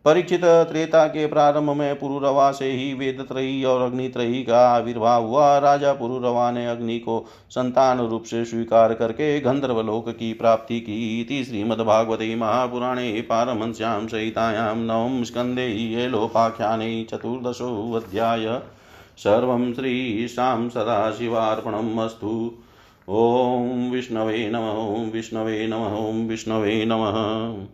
परीक्षित त्रेता के प्रारंभ में पुरुरवा से ही वेद त्रयी और अग्नित्रयी का आविर्भाव हुआ। राजा पुरुरवा ने अग्नि को संतान रूप से स्वीकार करके गंधर्वलोक की प्राप्ति की श्रीमद्भागवते महापुराणे पारमश्याम सहितायां नवम स्कंदे ये लोपाख्याने चतुर्दशोऽध्याय सर्वं श्रीशां सदाशिवार्पणम् अस्तु। ॐ विष्णवे नमः विष्णवे नमः विष्णवे नमः।